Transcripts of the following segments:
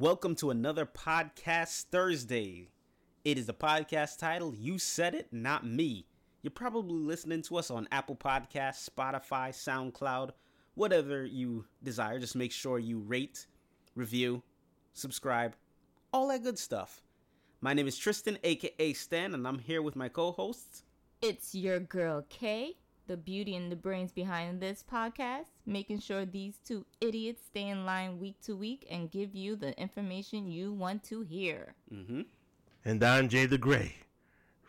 Welcome to another podcast Thursday. It is a podcast title You Said It, Not Me. You're probably listening to us on Apple Podcasts, Spotify, SoundCloud, whatever you desire. Just make sure you rate, review, subscribe, all that good stuff. My name is Tristan, aka Stan, and I'm here with my co hosts. It's your girl Kay, the beauty and the brains behind this podcast, making sure these two idiots stay in line week to week and give you the information you want to hear. Mm-hmm. And I'm Jay the Gray,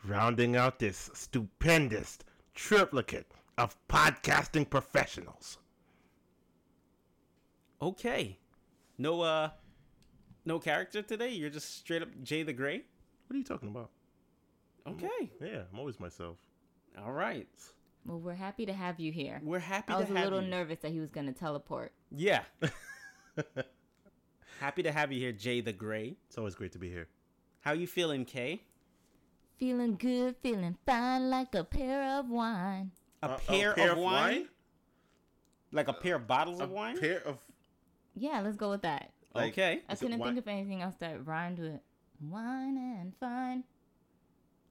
rounding out this stupendous triplicate of podcasting professionals. Okay. No, uh, no character today? You're just straight up Jay the Gray? What are you talking about? Okay. Yeah, I'm always myself. All right. Well, we're happy to have you here. We're happy to have you. I to was a little you. nervous that he was going to teleport. Yeah. happy to have you here, Jay the Gray. It's always great to be here. How you feeling, Kay? Feeling good, feeling fine like a pair of wine. A Uh, pair, of, wine? Like a pair of bottles of wine? A pair of. Yeah, let's go with that. like- okay. I couldn't think of anything else that rhymed with wine and fine.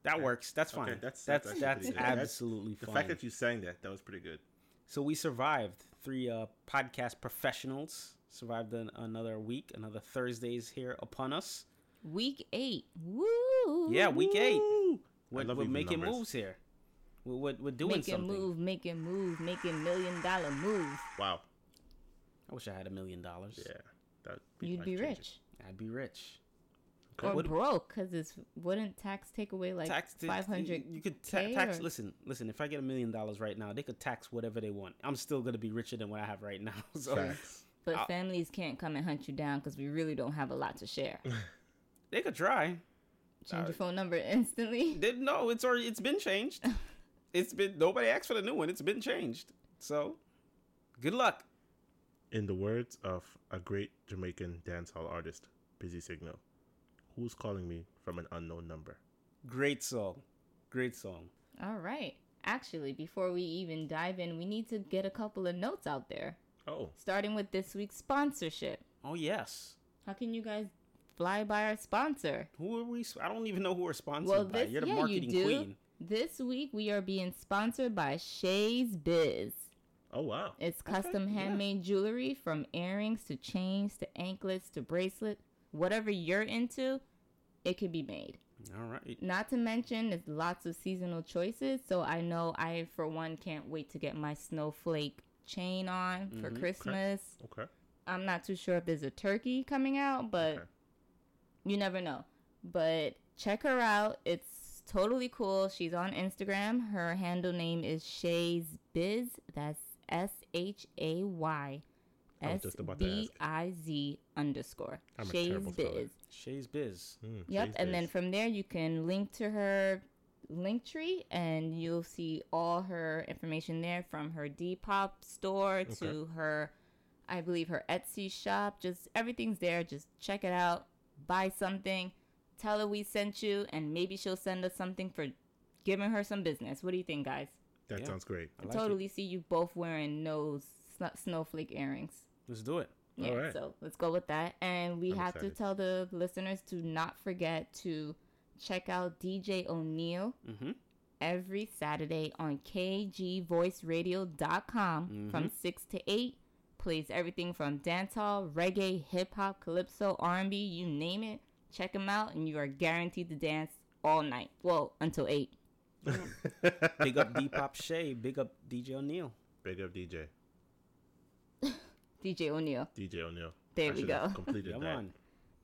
That works. That's fine. Okay, that's that's- that's, that's actually pretty. That's- absolutely fine. The fact that you sang that, that was pretty good. so we survived. Three uh, podcast professionals survived an, another week. Another Thursdays here upon us. Week eight. Woo! Yeah, week eight. Woo! We're, we're making numbers. moves here. We're, we're, we're doing making something. move, making move, making million dollar move. Wow. I wish I had a million dollars. Yeah. That You'd be rich. I'd be rich. Okay. Or What- broke, because it's wouldn't tax take away like tax five hundred. You could ta- tax. or- Listen, listen. If I get a million dollars right now, they could tax whatever they want. I'm still gonna be richer than what I have right now. So Facts. But I'll- families can't come and hunt you down because we really don't have a lot to share. they could try. Change your uh, phone number instantly. They, no, it's already it's been changed. it's been nobody asked for the new one. It's been changed. So, good luck. In the words of a great Jamaican dancehall artist, Busy Signal, who's calling me from an unknown number? Great song. Great song. All right. Actually, before we even dive in, we need to get a couple of notes out there. Oh, Starting with this week's sponsorship. Oh yes. How can you guys fly by our sponsor? Who are we? I don't even know who we're sponsored Well, by. You're the yeah, marketing you do. queen. This week we are being sponsored by Shay's Biz. oh wow. It's custom yeah. handmade jewelry from earrings to chains to anklets to bracelet. Whatever you're into, it can be made. All right. Not to mention, there's lots of seasonal choices. So I know I, for one, can't wait to get my snowflake chain on for Mhm. Christmas. Okay. I'm not too sure if there's a turkey coming out, but Okay. you never know. But check her out. It's totally cool. She's on Instagram. Her handle name is Shay's Biz. That's S H A Y S just about to B ask. I Z underscore. I'm Shay's terrible. Biz. Shay's Biz. Mm, Yep, Shay's and then from there you can link to her Linktree and you'll see all her information there from her Depop store to her I believe her Etsy shop. Just everything's there. Just check it out. Buy something. Tell her we sent you and maybe she'll send us something for giving her some business. What do you think, guys? that Yeah. sounds great. I like it. totally see you both wearing those sn- snowflake earrings. Let's do it. Yeah, All right. so let's go with that. And we I'm have to tell the listeners to not forget to check out DJ O'Neill Mm-hmm. every Saturday on kgvoiceradio.com from 6 to 8. Plays everything from dancehall, reggae, hip hop, calypso, R&B, you name it. Check him out and you are guaranteed to dance all night. Well, until 8. Big up Depop Shay. Big up DJ O'Neill. Big up DJ. DJ O'Neill. DJ O'Neill. There I we go. Completed Come that. on.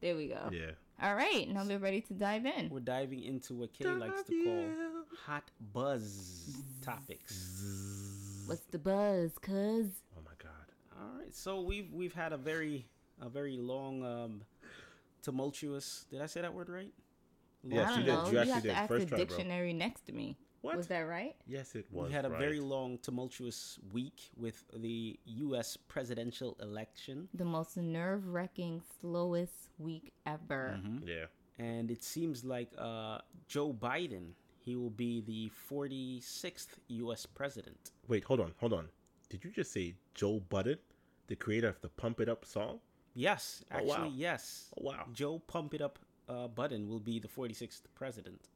There we go. Yeah. All right, now we're ready to dive in. We're diving into what Kay likes to call hot buzz topics. What's the buzz, cuz? Oh my god. All right, so we've we've had a very a very long um tumultuous. Did I say that word right? Yes, I you don't did. know. You You, actually have did. to ask First the try, bro. dictionary next to me. What? Was that right? Yes, it was. we had a right. very long tumultuous week with the U.S. presidential election, The most nerve wracking, slowest week ever. Mm-hmm. Yeah. and it seems like uh, Joe Biden he will be the 46th U.S. president. Wait, hold on, hold on. Did you just say Joe Budden, the creator of the Pump It Up song? Yes, Oh, actually, wow. yes. Oh, wow. Joe Pump It Up uh, Budden will be the 46th president.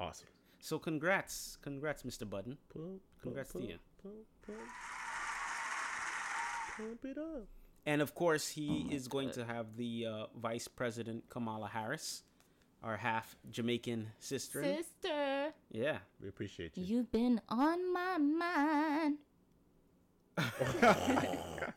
Awesome. So congrats, congrats, Mr. Button. Pump, Congrats to you. Pump, pump, pump it up. And of course, he Oh my is going to have the uh, Vice President Kamala Harris, our half Jamaican sister. Sister, Yeah. We appreciate you. you've been on my mind.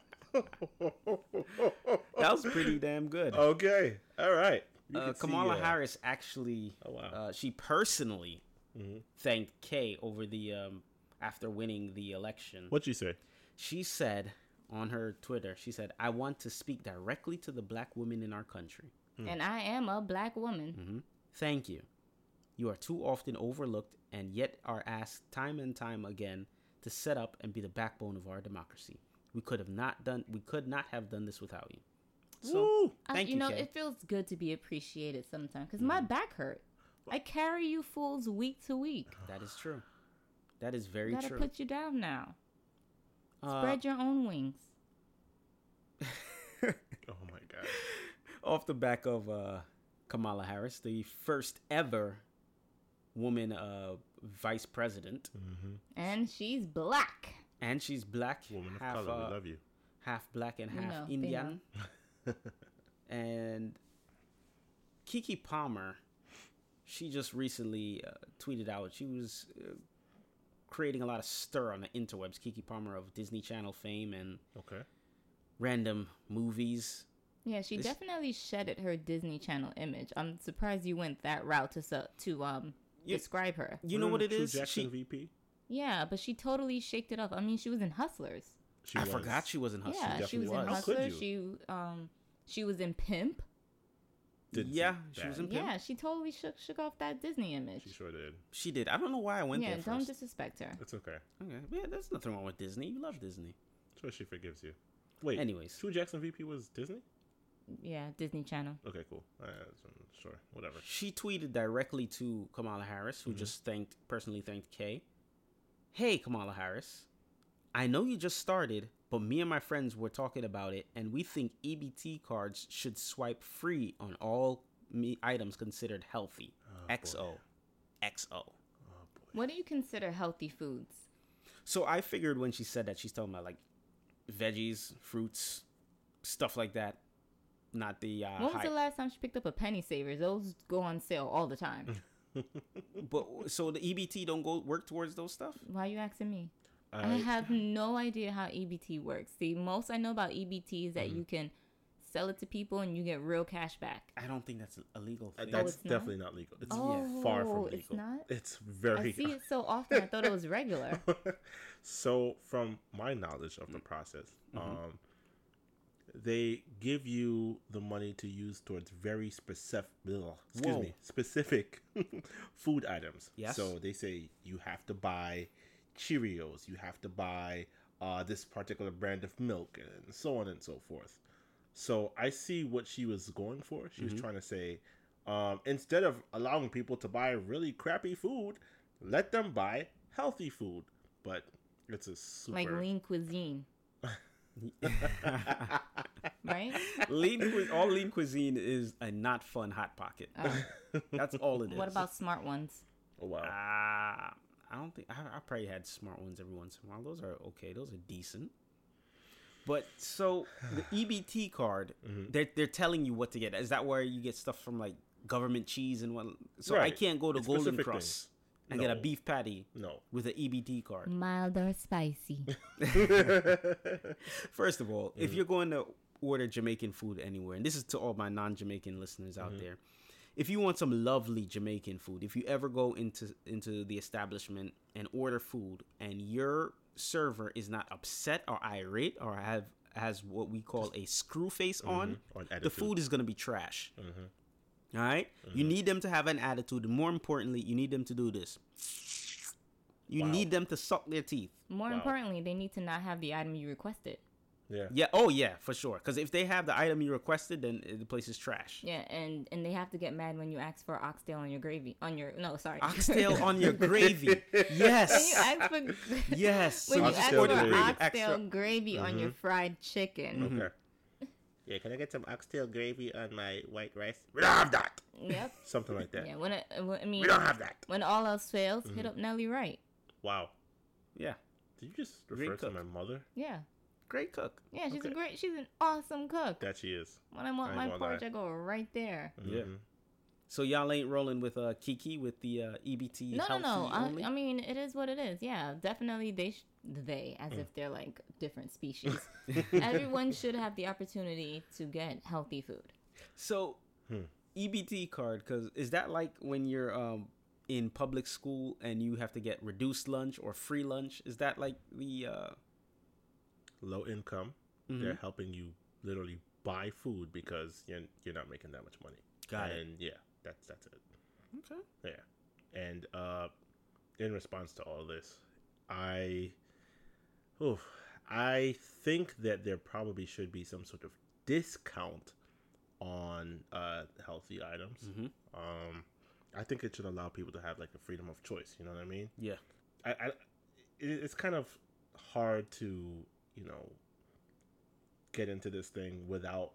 That was pretty damn good. okay. All right. Uh, can see, Kamala uh, Harris actually, Oh, wow. uh, she personally Mhm. thanked Kay over the um, after winning the election. What'd she say? She said on her Twitter, she said, "I want to speak directly to the black women in our country. And I am a black woman. hmm Thank you. You are too often overlooked and yet are asked time and time again to set up and be the backbone of our democracy. We could have not done. We could not have done this without you. So Woo! I- thank you you, know, Kay. it feels good to be appreciated sometimes because my back hurt. I carry you fools week to week. that is true. That is very true. Gotta put you down now. Uh, Spread your own wings. Oh my god. off the back of uh, Kamala Harris, the first ever woman uh, vice president, Mm-hmm. And she's black. and she's black, Woman of half color, uh, we love you. half black and We half know, Indian. and Keke Palmer, she just recently uh, tweeted out she was uh, creating a lot of stir on the interwebs. Keke Palmer of Disney Channel fame and Okay. random movies. Yeah, she This- definitely shedded her Disney Channel image. I'm surprised you went that route to su- to um You- describe her. You know what it is? Jackson She, VP. Yeah, but she totally shaked it off. I mean, she was in Hustlers. She I was. forgot she was in Hustle. yeah, she definitely was in was. How could Hustlers. you? She um she was in Pimp. Did yeah, she was in Pimp. Yeah, she totally shook shook off that Disney image. She sure did. She did. I don't know why I went yeah, there Yeah, don't first. disrespect her. It's okay. Okay. Yeah, there's nothing wrong with Disney. You love Disney. Sure, she forgives you. Wait. Anyways. True Jackson VP was Disney. Yeah, Disney Channel. Okay, cool. Uh, sure, whatever. She tweeted directly to Kamala Harris, Mm-hmm. who just thanked personally thanked Kay. Hey, Kamala Harris. I know you just started, but me and my friends were talking about it, and we think EBT cards should swipe free on all me- items considered healthy. Oh, XO. XO. What do you consider healthy foods? So I figured when she said that, she's talking about like veggies, fruits, stuff like that. Not the uh, when was high- the last time she picked up a penny savers? Those go on sale all the time. But so the EBT don't go work towards those stuff. Why are you asking me? I, I, have no idea how EBT works. The most I know about EBT is that Mm-hmm. you can sell it to people and you get real cash back. I don't think that's a legal Uh, thing. that's it's not? definitely not? legal. It's Oh, far from legal. it's not? It's very. I see it so often. I thought it was regular. so, from my knowledge of the Mm. process, Mm-hmm. um, they give you the money to use towards very specific, excuse Whoa. me, specific food items. Yes. So they say you have to buy Cheerios, you have to buy uh, this particular brand of milk, and so on and so forth. So I see what she was going for. She Mm-hmm. was trying to say, um, instead of allowing people to buy really crappy food, let them buy healthy food. But it's a super like lean cuisine. right? lean all lean cuisine is a not fun hot pocket. That's all it is. What about smart ones? Oh wow. Ah, I don't think I, I probably had smart ones every once in a while. Those are okay. Those are decent. But so the EBT card, Mm-hmm. they're they're telling you what to get. Is that where you get stuff from like government cheese and what? So I can't go to It's Golden Krust things. and get a beef patty No. with an EBT card. Mild or spicy? First of all, Mm-hmm. if you're going to order Jamaican food anywhere, and this is to all my non-Jamaican listeners out Mm-hmm. there, if you want some lovely Jamaican food, if you ever go into into the establishment and order food, and your server is not upset or irate or have has what we call a screw face on, Mm-hmm. Or an the food is gonna be trash. Mhm. All right? you need them to have an attitude. More importantly, you need them to do this. You Wow. need them to suck their teeth. More Wow. importantly, they need to not have the item you requested. Yeah. Yeah. Oh, yeah, for sure. Because if they have the item you requested, then uh, the place is trash. Yeah, and and they have to get mad when you ask for oxtail on your gravy on your no sorry Oxtail on your gravy. when you Yes. ask for Yes. when you Oxtail ask for gravy. oxtail Extra. gravy on your fried chicken. Okay. Yeah, can I get some oxtail gravy on my white rice? We don't have that. Yep. Something like that. Yeah. When it, when- I mean, We don't have that. when all else fails, Mm-hmm. hit up Nelly Wright. Wow. Yeah, Did you just Great refer to cook. my mother? Yeah. Great cook. Yeah, she's a great. She's an awesome cook. That she is. when I want I my ain't gonna porridge, lie. I go right there. Yeah. Mhm. So y'all ain't rolling with uh Keke with the uh, EBT No, no, no. only? I, I mean, it is what it is. Yeah, definitely. They, sh- they, as if they're like different species. Everyone should have the opportunity to get healthy food. So, Hmm. EBT card, because is that like when you're um in public school and you have to get reduced lunch or free lunch? Is that like the uh Low income. mhm. They're helping you literally buy food because you're you're not making that much money. Got it. and yeah, that's that's it. Okay. Yeah. And uh in response to all this, I oof, I think that there probably should be some sort of discount on uh healthy items. Mm-hmm. Um I think it should allow people to have like the freedom of choice, you know what I mean? Yeah. I, I it, it's kind of hard to, you know, get into this thing without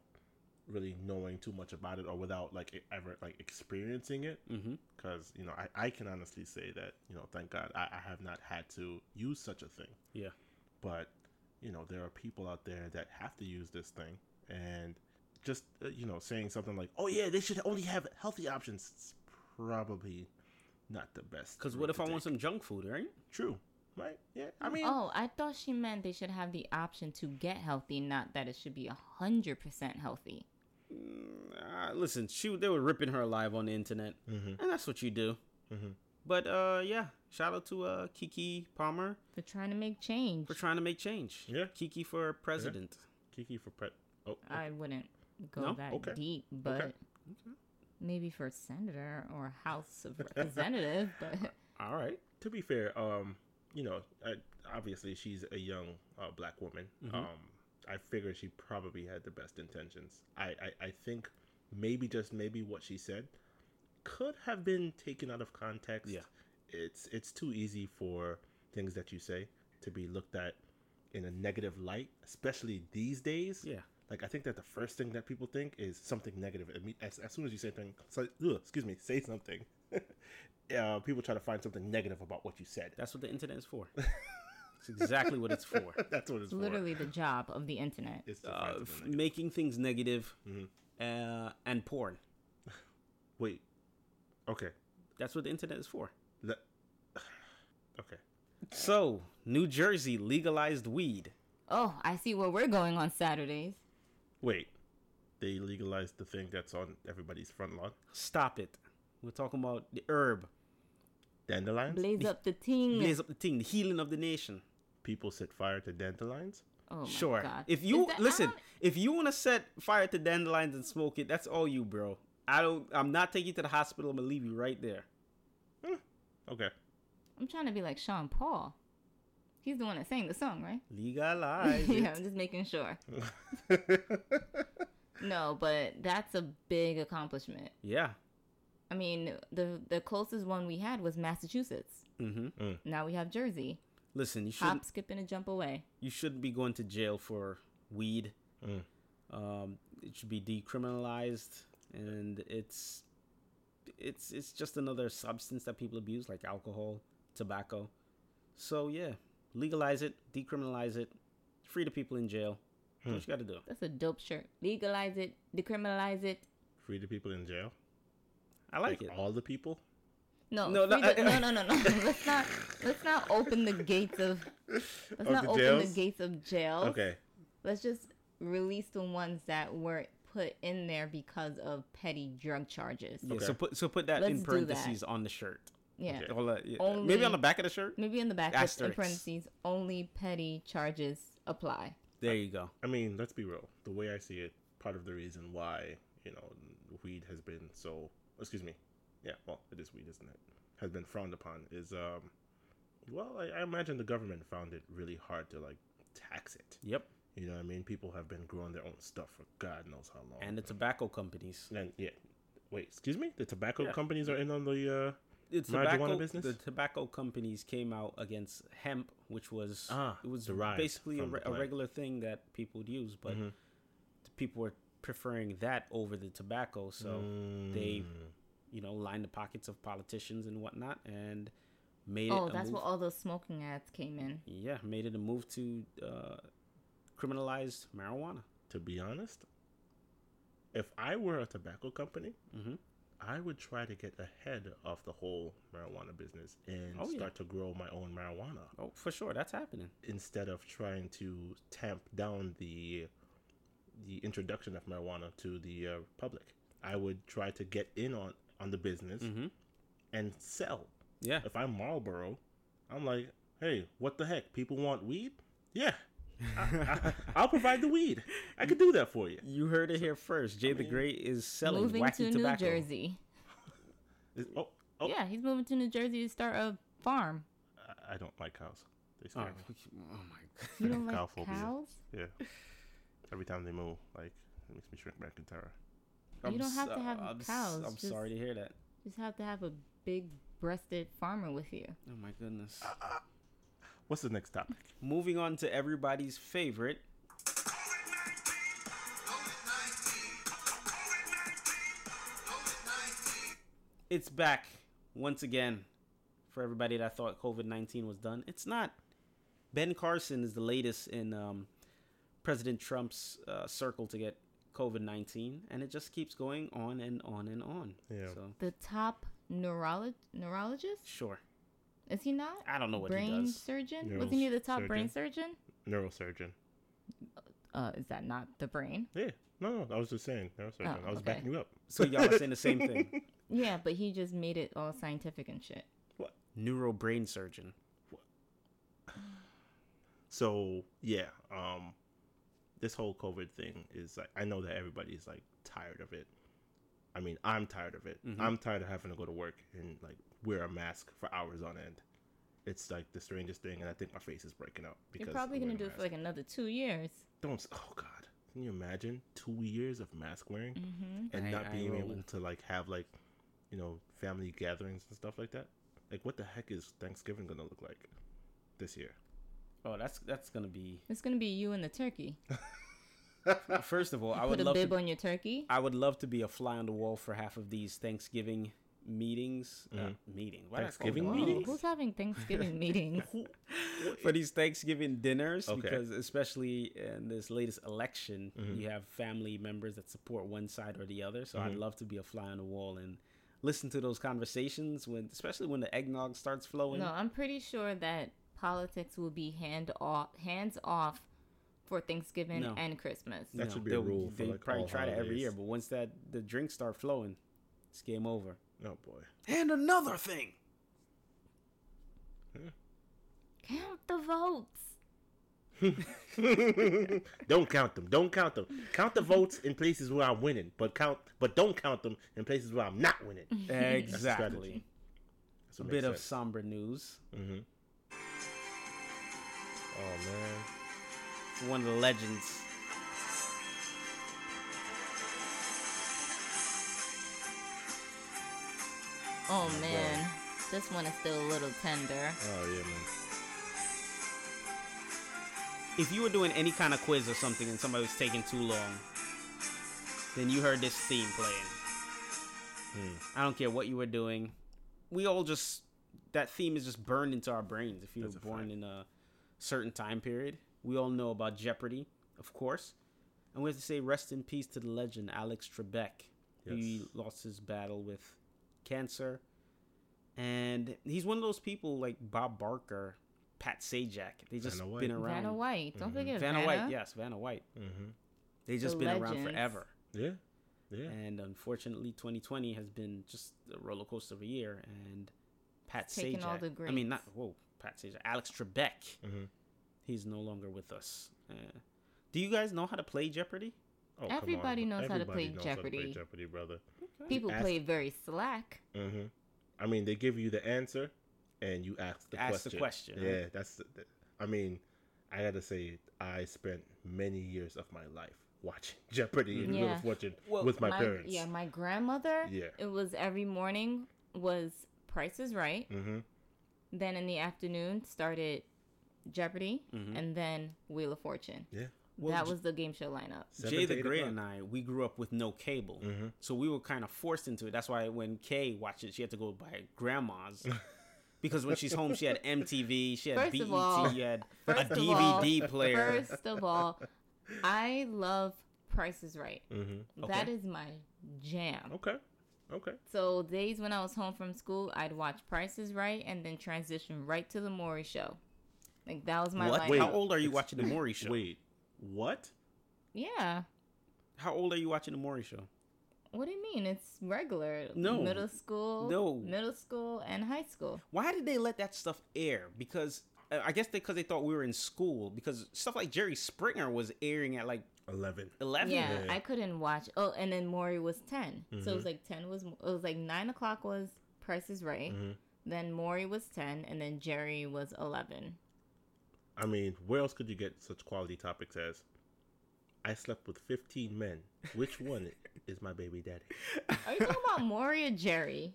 really knowing too much about it or without like ever like experiencing it Mm-hmm. because you know I, I can honestly say that you know thank god I, I have not had to use such a thing Yeah. but you know there are people out there that have to use this thing and just uh, you know saying something like oh yeah they should only have healthy options it's probably not the best Because what if I want some junk food, right? true right yeah i mean Oh, I thought she meant they should have the option to get healthy, not that it should be a hundred percent healthy. Uh, listen, she they were ripping her alive on the internet, Mhm. and that's what you do. Mhm. But uh, yeah, shout out to uh Keke Palmer They're trying to make change. for trying to make change. Yeah. Keke for president. keke for pet oh I wouldn't go No? that Okay. deep, but maybe for senator or House of Representative. but All right. to be fair, um, you know, I, obviously she's a young uh, black woman. Um, I figure she probably had the best intentions. I, I, I think maybe just maybe what she said could have been taken out of context. Yeah. It's it's too easy for things that you say to be looked at in a negative light, especially these days. Yeah. Like I think that the first thing that people think is something negative. I mean, as, as soon as you say something, so, ugh, excuse me, say something, uh, people try to find something negative about what you said. That's what the internet is for. it's exactly what it's for. That's what it's it's literally the job of the internet. It's Uh, f- making things negative, Mhm. uh, and porn. Wait. Okay. That's what the internet is for. Let- okay. So, New Jersey legalized weed. Oh, I see where we're going on Saturdays. Wait. They legalized the thing that's on everybody's front lawn. Stop it. We're talking about the herb. Dandelions. Blaze up the ting. Blaze up the thing, the healing of the nation. People set fire to dandelions. oh my Sure. God. If you that- listen, if you want to set fire to dandelions and smoke it, that's all you, bro. I don't. I'm not taking you to the hospital. I'm gonna leave you right there. Hmm, okay. I'm trying to be like Sean Paul. He's the one that sang the song, right? Legalize yeah. I'm just making sure. No, but that's a big accomplishment. Yeah. I mean, the the closest one we had was Massachusetts. Mm-hmm. Now we have Jersey. Listen, you shouldn't. Hop, skip, and a jump away. You shouldn't be going to jail for weed. Mm. Um, it should be decriminalized, and it's it's it's just another substance that people abuse, like alcohol, tobacco. So yeah, legalize it, decriminalize it, free the people in jail. That's what you got to do. That's a dope shirt. Legalize it, decriminalize it. Free the people in jail. I like it. all the people. No, No, no, no, no, I- no, no, no. let's not let's not open the gates of let's Of not the open jails? the gates of jail. Okay. Let's just release the ones that were put in there because of petty drug charges. Yeah, Okay. so put so put that Let's in do that. parentheses on the shirt. Yeah. Okay. All that- yeah. Only- Maybe on the back of the shirt. Maybe in the back, just in Asterisks. parentheses, only petty charges apply. There you go. I mean, let's be real. The way I see it, part of the reason why you know weed has been so excuse me, yeah, well, it is weed, isn't it? Has been frowned upon is um, well, I, I imagine the government found it really hard to like tax it. Yep. You know what I mean? People have been growing their own stuff for God knows how long. And the tobacco companies. and yeah, wait, excuse me, the tobacco Yeah. companies are in on the uh, The Marijuana tobacco, business? the tobacco companies came out against hemp, which was Ah, it was basically a, re- a regular thing that people would use, but Mhm. people were preferring that over the tobacco. So they, Mm. you know, lined the pockets of politicians and whatnot, and made Oh, it. Oh, that's move. what all those smoking ads came in. Yeah, made it a move to uh, criminalize marijuana. to be honest, if I were a tobacco company, hmm I would try to get ahead of the whole marijuana business and Oh, yeah. start to grow my own marijuana Oh, for sure, that's happening. instead of trying to tamp down the the introduction of marijuana to the uh, public. I would try to get in on on the business hmm and sell. Yeah, If I'm Marlboro, I'm like, hey, what the heck? People want weed? Yeah, I, will provide the weed. I could do that for you. you heard it here first. Jay the Great is selling moving wacky to tobacco. New Jersey. Is- oh, oh, Yeah, he's moving to New Jersey to start a farm. I- I don't like cows. They Oh, me. oh my god. You don't like Cow cows? Yeah. Every time they move, like it makes me shrink back in terror. You don't have to have I'm, cows, I'm just- sorry to hear that. Just have to have a big breasted farmer with you. Oh my goodness. What's the next topic? Moving on to everybody's favorite. It's back once again for everybody that thought COVID 19 was done. It's not. Ben Carson is the latest in um, President Trump's uh, circle to get COVID 19, and it just keeps going on and on and on. Yeah. So, The top neurolog- neurologist? sure. Is he not? I don't know what brain he does. surgeon? Wasn't he the top brain surgeon? Neurosurgeon. Uh, is that not the brain? Yeah. No, no, I was just saying neurosurgeon. Oh, I was okay. backing you up. So, y'all are saying the same thing. Yeah, but he just made it all scientific and shit. What? Neuro brain surgeon. What? So yeah, um, this whole COVID thing is like I know that everybody's like tired of it. I mean, I'm tired of it. Mhm. I'm tired of having to go to work and like wear a mask for hours on end. It's like the strangest thing, and I think my face is breaking out. You're probably gonna do it for like another two years. Don't. Oh God, can you imagine two years of mask wearing Mm-hmm. and I- not I being able rolling. to like have like, you know, family gatherings and stuff like that? Like, what the heck is Thanksgiving gonna look like this year? Oh, that's that's gonna be. It's gonna be you and the turkey. First of all, I would Put would a love bib to. on your turkey. I would love to be a fly on the wall for half of these Thanksgiving meetings. Uh, meetings. Why did I call Thanksgiving meetings? who's having Thanksgiving meetings? for these Thanksgiving dinners Okay. because especially in this latest election, Mhm. you have family members that support one side or the other. So I'd Mhm. love to be a fly on the wall and listen to those conversations when, especially when the eggnog starts flowing. No, I'm pretty sure that politics will be hand off, hands off for Thanksgiving No. and Christmas. That should be a they'll- rule for, they like, probably all try it every year, but once that the drinks start flowing, it's game over. Oh boy. And another thing. Count the votes. don't count them. Don't count them. Count the votes in places where I'm winning, but count, but don't count them in places where I'm not winning. Exactly. strategy. A bit of somber news. hmm Oh man. for One of the legends. Oh man, this one is still a little tender. Oh yeah, man. If you were doing any kind of quiz or something and somebody was taking too long, then you heard this theme playing. Hmm. I don't care what you were doing. We all just that theme is just burned into our brains. If you That's were born fact. in a certain time period, we all know about Jeopardy, of course, and we have to say rest in peace to the legend Alex Trebek. He lost his battle with cancer, and he's one of those people like Bob Barker, Pat Sajak. They just Vanna been around. Vanna White. Don't Mhm. forget Vanna Vanna. White, yes, Vanna White. Mm-hmm. They just The been around legends. forever. Yeah. Yeah. And unfortunately, 2020 has been just a roller coaster of a year. And Pat Taking Sajak, all the I mean, not whoa, Pat Sajak, Alex Trebek, Mm-hmm. he's no longer with us. Uh, do you guys know how to play Jeopardy? Oh, Everybody come on. knows how to Everybody play knows how to play Jeopardy. Jeopardy, brother. People Ask- play very slack. Mm-hmm. I mean, they give you the answer, and you ask the question. Ask the question. question, right? Yeah, that's. The, the- I mean, I gotta say, I spent many years of my life watching Jeopardy and Wheel Yeah. of Fortune Well, with my, parents. Yeah, my grandmother. Yeah. It was every morning was Price is Right. Mm-hmm. Then in the afternoon started Jeopardy, Mhm. and then Wheel of Fortune. Yeah. Well, that was the game show lineup. Jay the eight Great and I, we grew up with no cable, Mhm. so we were kind of forced into it. That's why when Kay watched it, she had to go by grandma's. Because when she's home, she had MTV, she had First BET, of all- you had a of all- DVD player. First of all, I love Price is Right. Mm-hmm. Okay. That is my jam. Okay. Okay. So days when I was home from school, I'd watch Prices Right and then transition right to the Maury Show. Like that was my what? lineup. Wait. How old are you watching the Maury show? Wait. What? Yeah. How old are you watching the Maury show? What do you mean? It's regular. No. Middle school. No. Middle school and high school. Why did they let that stuff air? Because uh, I guess because they thought we were in school. Because stuff like Jerry Springer was airing at like Eleven. eleven. Yeah, Yeah. I couldn't watch. Oh, and then Maury was 10 So it Mm-hmm. was like ten was it was like nine o'clock was Price is Right. Mm-hmm. Then Maury was ten, and then Jerry was eleven. I mean, where else could you get such quality topics as I slept with 15 men. Which one is my baby daddy? Are you talking about Maury or Jerry?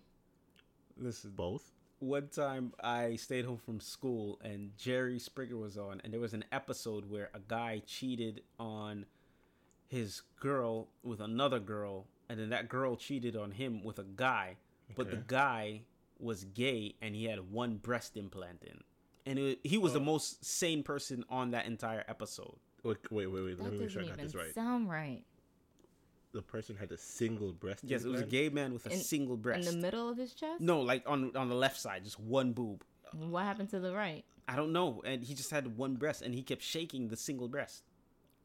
this is Both. one time I stayed home from school and Jerry Springer was on, and there was an episode where a guy cheated on his girl with another girl, and then that girl cheated on him with a guy, but the guy was gay and he had one breast implant in. And it, he was the oh. most sane person on that entire episode. Wait, wait, wait. wait. That Let me make sure I got this right. sound right. The person had a single breast. Yes, it was a gay man with a In- single breast. In the middle of his chest. no, like on on the left side, just one boob. What happened to the right? I don't know. And he just had one breast and he kept shaking the single breast.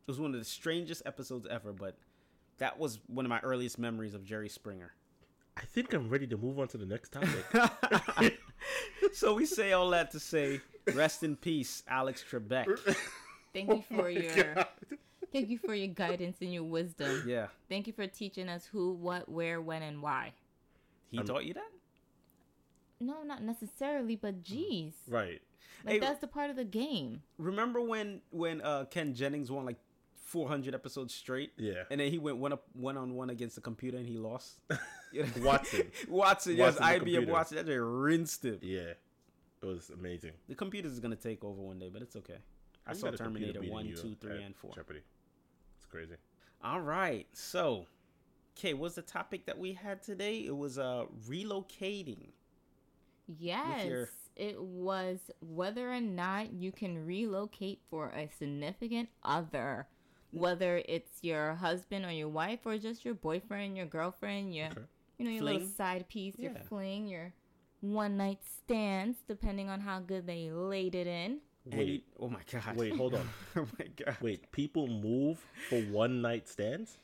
It was one of the strangest episodes ever, but that was one of my earliest memories of Jerry Springer. I think I'm ready to move on to the next topic. so we say all that to say, rest in peace, Alex Trebek. Thank you for Oh your God. thank you for your guidance and your wisdom. Yeah. Thank you for teaching us who, what, where, when, and why. He Um, taught you that? No, not necessarily, but geez, Right. like Hey, that's the part of the game. Remember when when uh, Ken Jennings won like 400 episodes straight? Yeah. And then he went one up one on one against the computer and he lost. Watson. Watson, yes, Watson IBM computer. Watson. That they rinsed him. Yeah. It was amazing. The computers is gonna take over one day, but it's okay. I You saw got a computer Terminator beating 1, 2, 3, and 4. Jeopardy. It's crazy. All right. So, okay, what's the topic that we had today? It was uh relocating. Yes, your- it was whether or not you can relocate for a significant other, whether it's your husband or your wife or just your boyfriend, your girlfriend, your Okay. you know your little side piece, your fling, your one night stands, depending on how good they laid it in. Wait. he- oh my god. Wait, hold on. oh my god. Wait, people move for one night stands?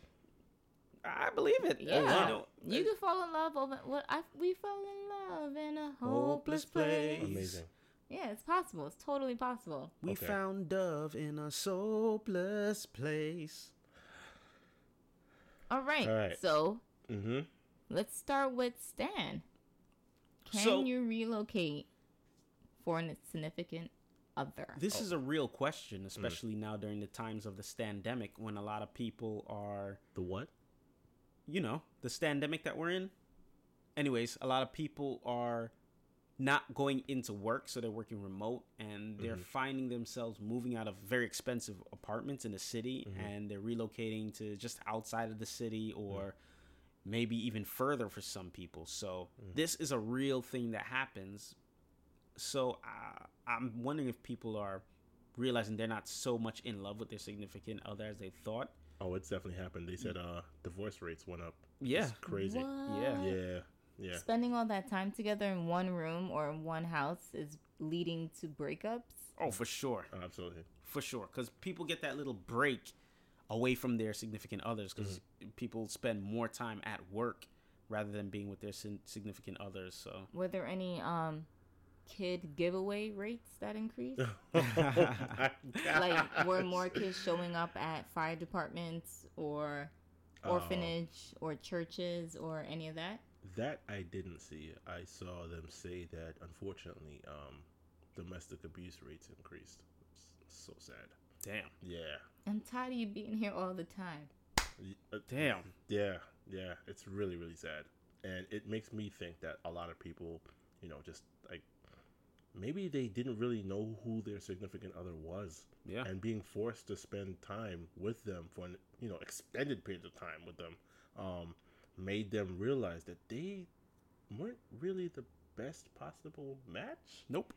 I believe it. Yeah, you know, you uh, can fall in love over what I we fell in love in a Hopeless hopeless place. place. Amazing. Yeah, it's possible. It's totally possible. we Okay. found dove in a soapless place. All right. All right. So Mm-hmm. let's start with Stan. Can So- you relocate for a significant other? This Oh. is a real question, Mm. especially now during the times of the standemic when a lot of people are The what? you know, the standemic that we're in. Anyways, a lot of people are not going into work, so they're working remote and they're Mm-hmm. finding themselves moving out of very expensive apartments in the city Mm-hmm. and they're relocating to just outside of the city Mm. or maybe even further for some people. So, Mm. this is a real thing that happens. So, uh, I'm wondering if people are realizing they're not so much in love with their significant other as they thought. Oh, it's definitely happened. They said uh divorce rates went up. Yeah. It's crazy. Yeah. Yeah. Yeah. Spending all that time together in one room or in one house is leading to breakups. Oh, for sure. Absolutely. for sure because people get that little break away from their significant others because people spend more time at work rather than being with their sin- significant others so Were there any um kid giveaway rates that increased? like were more kids showing up at fire departments or Oh. orphanage or churches or any of that? That I didn't see. I saw them say that unfortunately, um, domestic abuse rates increased. It's so sad. damn Yeah. I'm tired of you being here all the time. Uh, damn Yeah, yeah, it's really, really sad, and it makes me think that a lot of people, you know, just like maybe they didn't really know who their significant other was Yeah. and being forced to spend time with them for an you know extended periods of time with them um, made them realize that they weren't really the best possible match. Nope.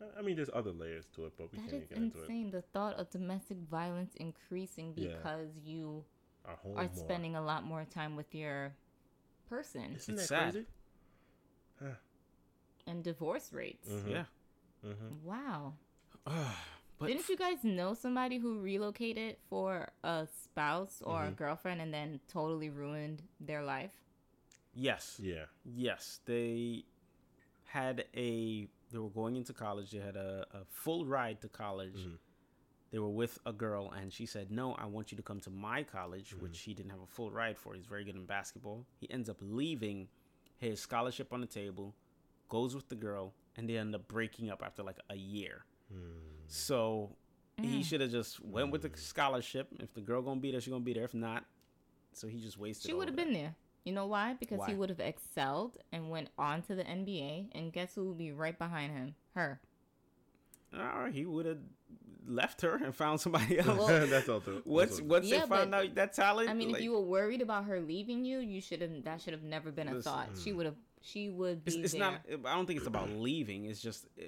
I- I mean, there's other layers to it, but we That can't is get into it. That is insane. The thought of domestic violence increasing Yeah. because you are more. spending a lot more time with your person. Isn't It's that sad. crazy? And divorce rates. Mhm. Yeah. Mm-hmm. Wow. but Didn't you guys know somebody who relocated for a spouse or Mm-hmm. a girlfriend and then totally ruined their life? yes, Yeah. yes, they had a. They were going into college. They had a, a full ride to college. Mhm. They were with a girl, and she said, "No, I want you to come to my college," Mm-hmm. which he didn't have a full ride for. He's very good in basketball. He ends up leaving his scholarship on the table, goes with the girl, and they end up breaking up after like a year. Hmm. So he Mm. should have just went with the scholarship. If the girl gonna be there, she gonna be there. If not, so he just wasted. She would have been there. You know why? Because he would have excelled and went on to the NBA. And guess who would be right behind him? Her. that. All right, he would have left her and found somebody else. Well, That's all. Too. once that's all- once Yeah, they found out that talent, I mean, like, if you were worried about her leaving you, you should have. That should have never been a Listen, thought. She would have. She would be it's, it's there. not. I don't think it's about leaving. It's just, uh,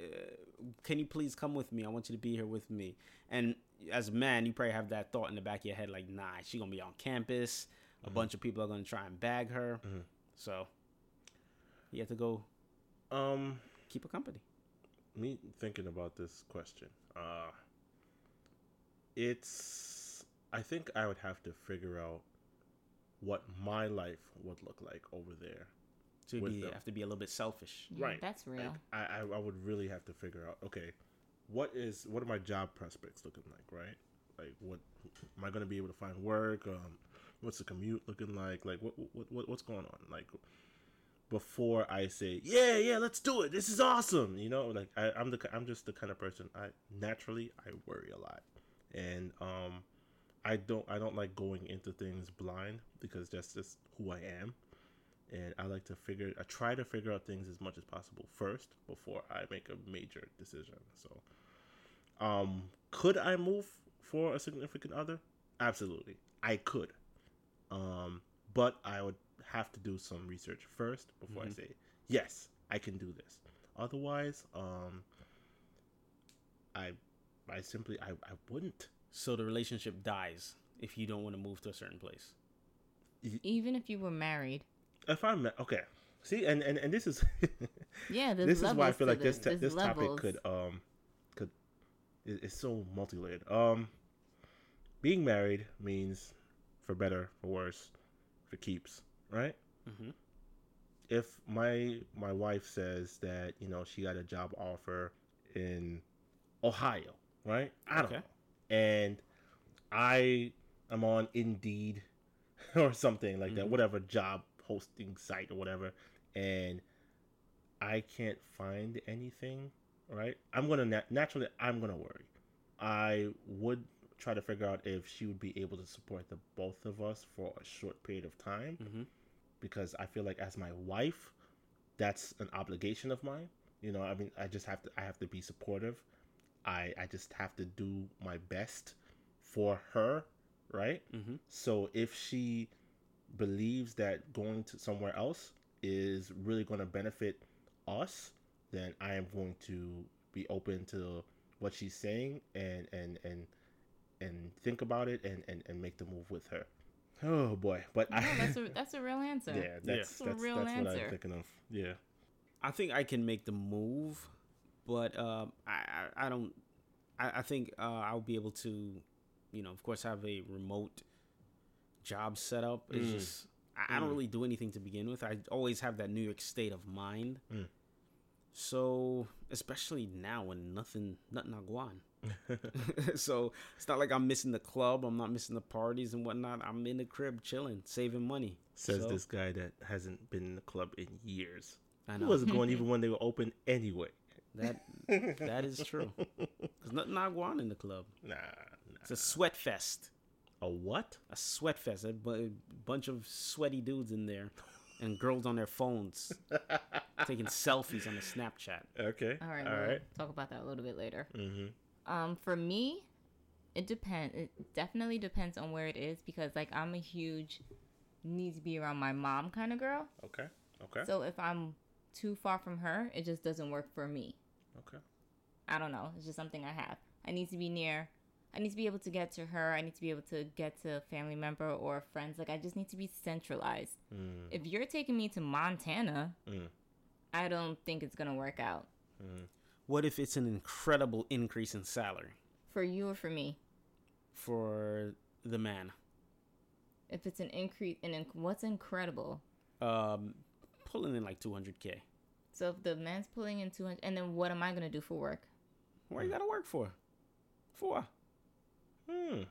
can you please come with me? I want you to be here with me. And as a man, you probably have that thought in the back of your head, like, nah, she gonna be on campus. A Mm-hmm. bunch of people are gonna try and bag her. So you have to go Um, keep a company. me thinking about this question. Uh, it's. I think I would have to figure out what my life would look like over there. So you be, them. have to be a little bit selfish. Yeah, right. That's real. Like, I, I I would really have to figure out. Okay, what is what are my job prospects looking like? Right. Like what am I going to be able to find work? Um, what's the commute looking like? Like what what, what what's going on? Like before I say yeah yeah let's do it. This is awesome. You know like I, I'm the ki- I'm just the kind of person I naturally I worry a lot, and um I don't I don't like going into things blind because that's just who I am and I like to figure I try to figure out things as much as possible first before I make a major decision. So um could I move for a significant other? Absolutely. I could. Um but I would have to do some research first before I say yes, I can do this. Otherwise, um I I simply I, I wouldn't. So the relationship dies if you don't want to move to a certain place. Even if you were married. If I'm okay, see, and and, and this is Yeah, there's this is why I feel like this this. ta- this topic could um could it, it's so multi-layered. Um, being married means for better for worse, for keeps, right? Mm-hmm. If my my wife says that you know she got a job offer in Ohio, right? I don't Okay. know, and I am on Indeed or something like that, Mhm. whatever job posting site or whatever, and I can't find anything, right? I'm gonna nat- naturally I'm gonna worry. I would try to figure out if she would be able to support the both of us for a short period of time Mm-hmm. because I feel like as my wife, that's an obligation of mine. You know, I mean, I just have to I have to be supportive. I I just have to do my best for her, right? Mm-hmm. So if she believes that going to somewhere else is really going to benefit us, then I am going to be open to what she's saying and and and and think about it and and, and make the move with her. Oh boy, but No, I that's a that's a real answer. yeah, that's It's a that's, real that's what I'm answer. thinking of. Yeah. I think I can make the move, but um, I, I I don't. I, I think uh, I'll be able to, you know, of course, have a remote job setup is Mm. just I, I don't Mm. really do anything to begin with. I always have that New York state of mind. Mm. So especially now when nothing nothing aguan. so it's not like I'm missing the club. I'm not missing the parties and whatnot. I'm in the crib chilling, saving money. Says So, this guy that hasn't been in the club in years. I He know wasn't going even when they were open anyway. that that is true. There's nothing I aguan in the club. Nah, It's a sweat fest. Nah. A what? A sweat fest. A bunch of sweaty dudes in there, and girls on their phones. taking selfies on the Snapchat. Okay. All right, All we'll right. talk about that a little bit later. Mm-hmm. Um, for me, it depends. It definitely depends on where it is because, like, I'm a huge need to be around my mom kind of girl. Okay. Okay. So if I'm too far from her, it just doesn't work for me. okay. I don't know. It's just something I have. I need to be near. I need to be able to get to her. I need to be able to get to a family member or friends. Like I just need to be centralized. Mm, If you're taking me to Montana, mm, I don't think it's gonna work out mm. What if it's an incredible increase in salary for you or for me. for the man? If it's an increase, and in, what's incredible? Um, pulling in like 200k. So if the man's pulling in 200, and then what am I gonna do for work? What you gotta work for? For Hmm.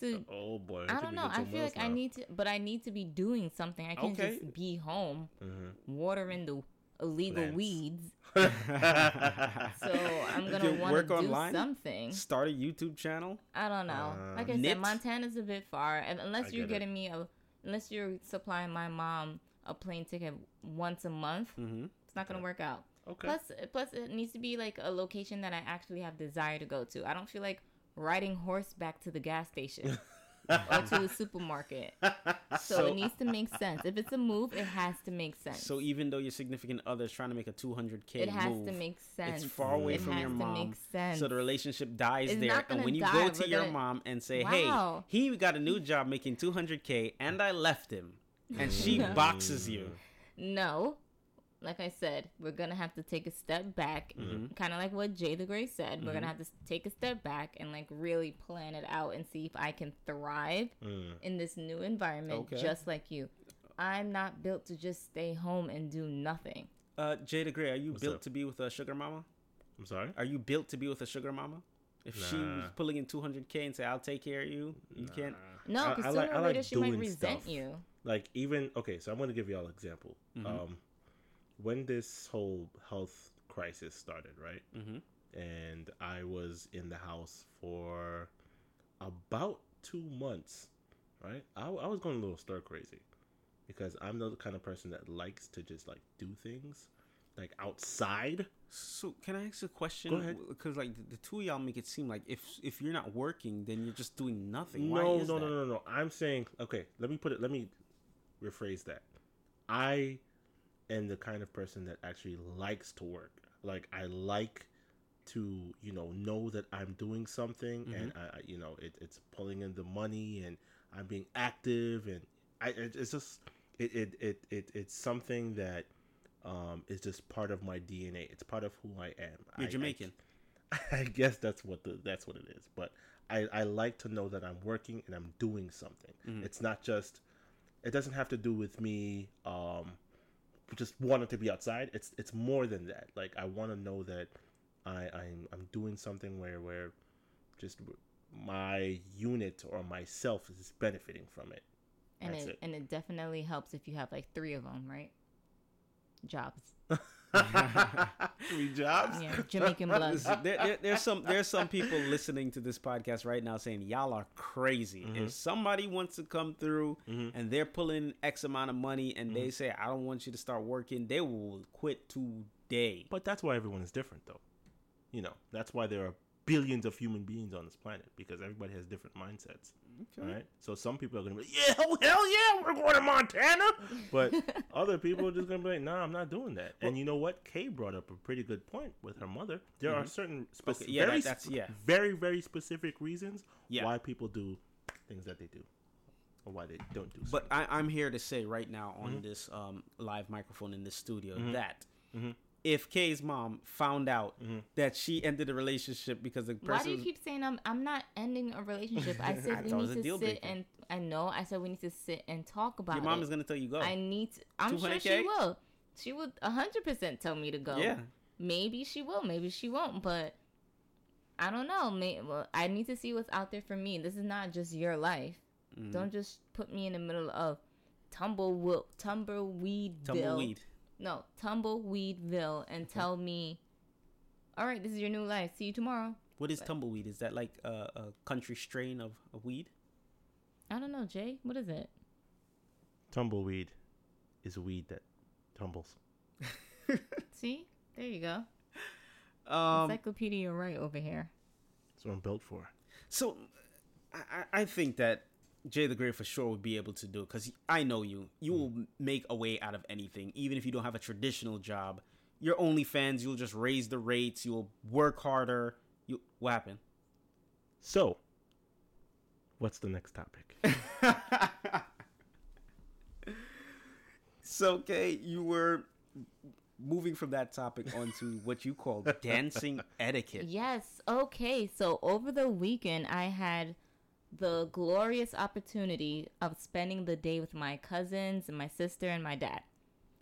So Oh boy. I don't know. I feel like I need to, but I need to be doing something. I can't Okay. just be home Mm-hmm. watering the illegal Plants. weeds. So I'm gonna want to do online? something. Start a YouTube channel. I don't know. Uh, like I knit? said, Montana's a bit far, and unless I you're get it. getting me a, unless you're supplying my mom a plane ticket once a month, Mm-hmm. it's not gonna work out. Okay. Plus, plus it needs to be like a location that I actually have desire to go to. I don't feel like riding horseback to the gas station or to the supermarket. So, So- it needs to make sense. If it's a move, it has to make sense. So even though your significant other is trying to make a 200k it has move, to make sense. It's far away it from has your to mom, make sense. so the relationship dies It's there. And when you die, go to your gonna- mom and say, Wow. "Hey, he got a new job making 200k, and I left him," and she boxes you, No, like I said, we're gonna have to take a step back, Mm-hmm. kind of like what Jay the Great said. We're gonna have to take a step back and like really plan it out and see if I can thrive Mm. in this new environment, Okay. just like you. I'm not built to just stay home and do nothing. uh, the Great, are you What's built up? to be with a sugar mama? I'm sorry. Are you built to be with a sugar mama? If she was pulling in 200k and say, "I'll take care of you," you can't. No, I- because I sooner like- I or like later she might doing resent stuff. you. like even okay so i'm going to give you all an example Mhm. um when this whole health crisis started right Mm-hmm. and i was in the house for about two months right i, I was going a little stir crazy because i'm the kind of person that likes to just like do things like outside So can I ask a question? Go ahead. Because like the, the two of y'all make it seem like if if you're not working, then you're just doing nothing. No no that? no no no i'm saying okay let me put it let me rephrase that i am the kind of person that actually likes to work like i like to you know know that i'm doing something and I, I you know it, it's pulling in the money and i'm being active and i it, it's just it, it it it it's something that um is just part of my dna it's part of who i am You're I- I Jamaican. I guess that's what the that's what it is. But I, I like to know that I'm working and I'm doing something. Mm-hmm. It's not just it doesn't have to do with me um just wanted to be outside. It's it's more than that. Like I want to know that I I'm I'm doing something where where just my unit or myself is benefiting from it. And it, it. and it definitely helps if you have like three of them, right? Jobs. Three jobs. Yeah, Jamaican blood. There, there- there's some there's some people listening to this podcast right now saying y'all are crazy. Mm-hmm. If somebody wants to come through and they're pulling X amount of money and they say I don't want you to start working, they will quit today. But that's why everyone is different, though. You know, that's why there are billions of human beings on this planet because everybody has different mindsets. Okay. Right? So some people are going to be like, yeah, oh, hell yeah, we're going to Montana. But other people are just going to be like, nah, I'm not doing that. and you know what? Kay brought up a pretty good point with her mother. There are certain specific, Mm-hmm. yeah, very, that- that's- yeah. very, very specific reasons Yeah. why people do things that they do or why they don't do But I, I'm here to say right now on Mm-hmm. this um, live microphone in this studio that if Kay's mom found out Mm-hmm. that she ended a relationship because the person Why do you was- keep saying I'm I'm not ending a relationship? I I said we thought it was need to sit breaker. and I know I said we need to sit and talk about it. your mom it. is gonna tell you go. I need to, I'm sure 200K? she will. She would 100% tell me to go. yeah. Maybe she will, maybe she won't, but I don't know. May, well, I need to see what's out there for me. This is not just your life. Mm-hmm. Don't just put me in the middle of tumbleweed tumbleweedville. Tumbleweed. No, tumbleweedville and tell me, all right, this is your new life. See you tomorrow. What is tumbleweed? Is that like a, a country strain of, of weed? I don't know, Jay. What is it? Tumbleweed is a weed that tumbles. See, there you go. Um, Encyclopedia right over here. That's what I'm built for. so I, I I think that Jay the Great for sure would be able to do it because I know you. You will mm. make a way out of anything, even if you don't have a traditional job. Your OnlyFans, you'll just raise the rates. You'll work harder. You what happened? So, what's the next topic? So, okay, you were moving from that topic onto what you call dancing etiquette. Yes. Okay. So over the weekend, I had the glorious opportunity of spending the day with my cousins and my sister and my dad.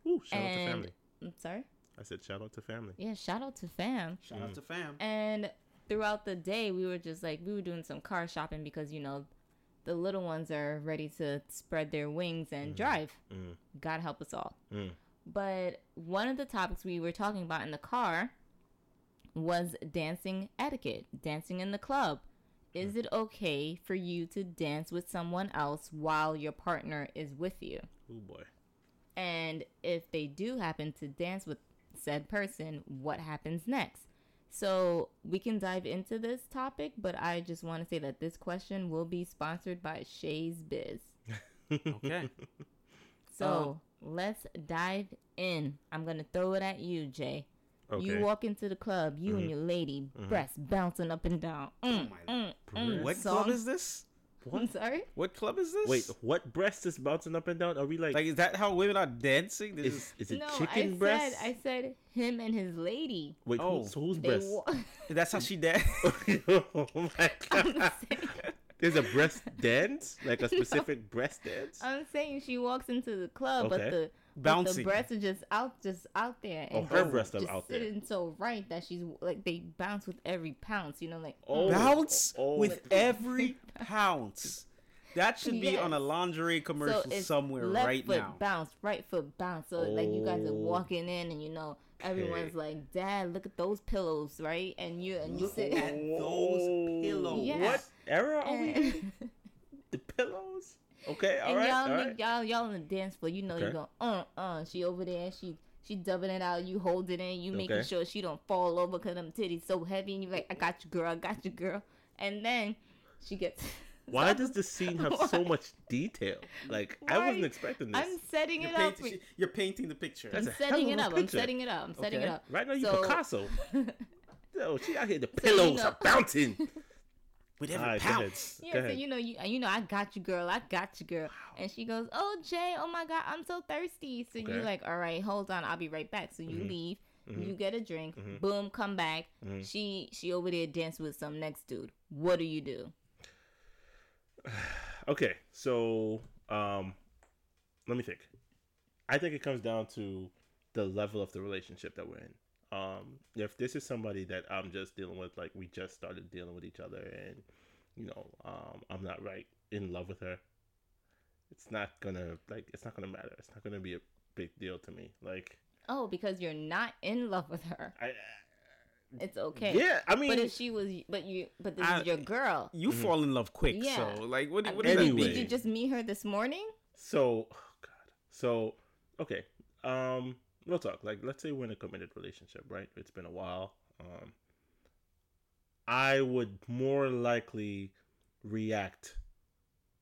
Ooh, shout out to family. I'm sorry. I said shout out to family. Yeah. Shout out to fam. Shout out to fam. And throughout the day, we were just like, we were doing some car shopping because, you know, the little ones are ready to spread their wings and drive. Mm, God help us all. mm. But one of the topics we were talking about in the car was dancing etiquette, dancing in the club. Is it okay for you to dance with someone else while your partner is with you? Oh boy. And if they do happen to dance with said person, what happens next? So we can dive into this topic, but I just want to say that this question will be sponsored by Shay's Biz. Okay. So uh, let's dive in. I'm gonna throw it at you, Jay. Okay. You walk into the club, you and your lady, breasts bouncing up and down. Mm, my- mm, mm. what Song- club is this? I'm sorry. What club is this? Wait, what breast is bouncing up and down? Are we like, like is that how women are dancing? This is, is, is it no, chicken I breast? said I said him and his lady. Wait, Oh, who, so who's They breast? wa- that's how she dance. oh my god. There's a breast dance? Like a specific breast dance? I'm saying she walks into the club, but the Bouncing. the breasts are just out, just out there, Oh, and her breasts are out there. sitting so right that she's like they bounce with every pounce, you know, like Oh. Mm. Bounce oh. oh. with every pounce. That should be on a Yes. lingerie commercial so somewhere left right foot now. bounce, right foot bounce. So like you guys are Oh. walking in, and you know everyone's like, "Dad, look at those pillows, right?" And you and you Look sit at those pillows. Yeah. What era are we in? The pillows? Okay, and alright, y'all, alright. y'all y'all on the dance floor. You know you Okay. go, uh, uh. She over there, she she dubbing it out. You hold it in. You making Okay. sure she don't fall over because them titties so heavy. And you like, I got you, girl. I got you, girl. And then she gets. Why does this scene have so much detail? Like, I wasn't expecting this. I'm setting You're it up. painting, For, you're painting the picture. I'm That's a hell setting it a up. I'm setting it up. I'm setting Okay. it up. Right now, you So- Picasso. Yo, she out here, the So, you pillows know- are bouncing. With every Alright, go ahead. pounce. Yeah, so you know, you you know, I got you, girl. I got you, girl. And she goes, "Oh, Jay, oh my God, I'm so thirsty." So Okay. you're like, "All right, hold on, I'll be right back." So you Mhm. leave, Mhm. you get a drink, Mhm. boom, come back. Mhm. She she over there dance with some next dude. What do you do? Okay, so um, let me think. I think it comes down to the level of the relationship that we're in. Um, if this is somebody that I'm just dealing with, like we just started dealing with each other, and you know, um, I'm not right in love with her, it's not gonna like it's not gonna matter. It's not gonna be a big deal to me. Like Oh, because you're not in love with her. I, It's okay. yeah, I mean, But if she was, but you, but this I- is your girl. You fall in love quick, Yeah. so like, what? What mean, does that Anyway. Did you just meet her this morning? So, oh God. So, okay. Um, real talk. Like, let's say we're in a committed relationship, right? It's been a while. Um, I would more likely react,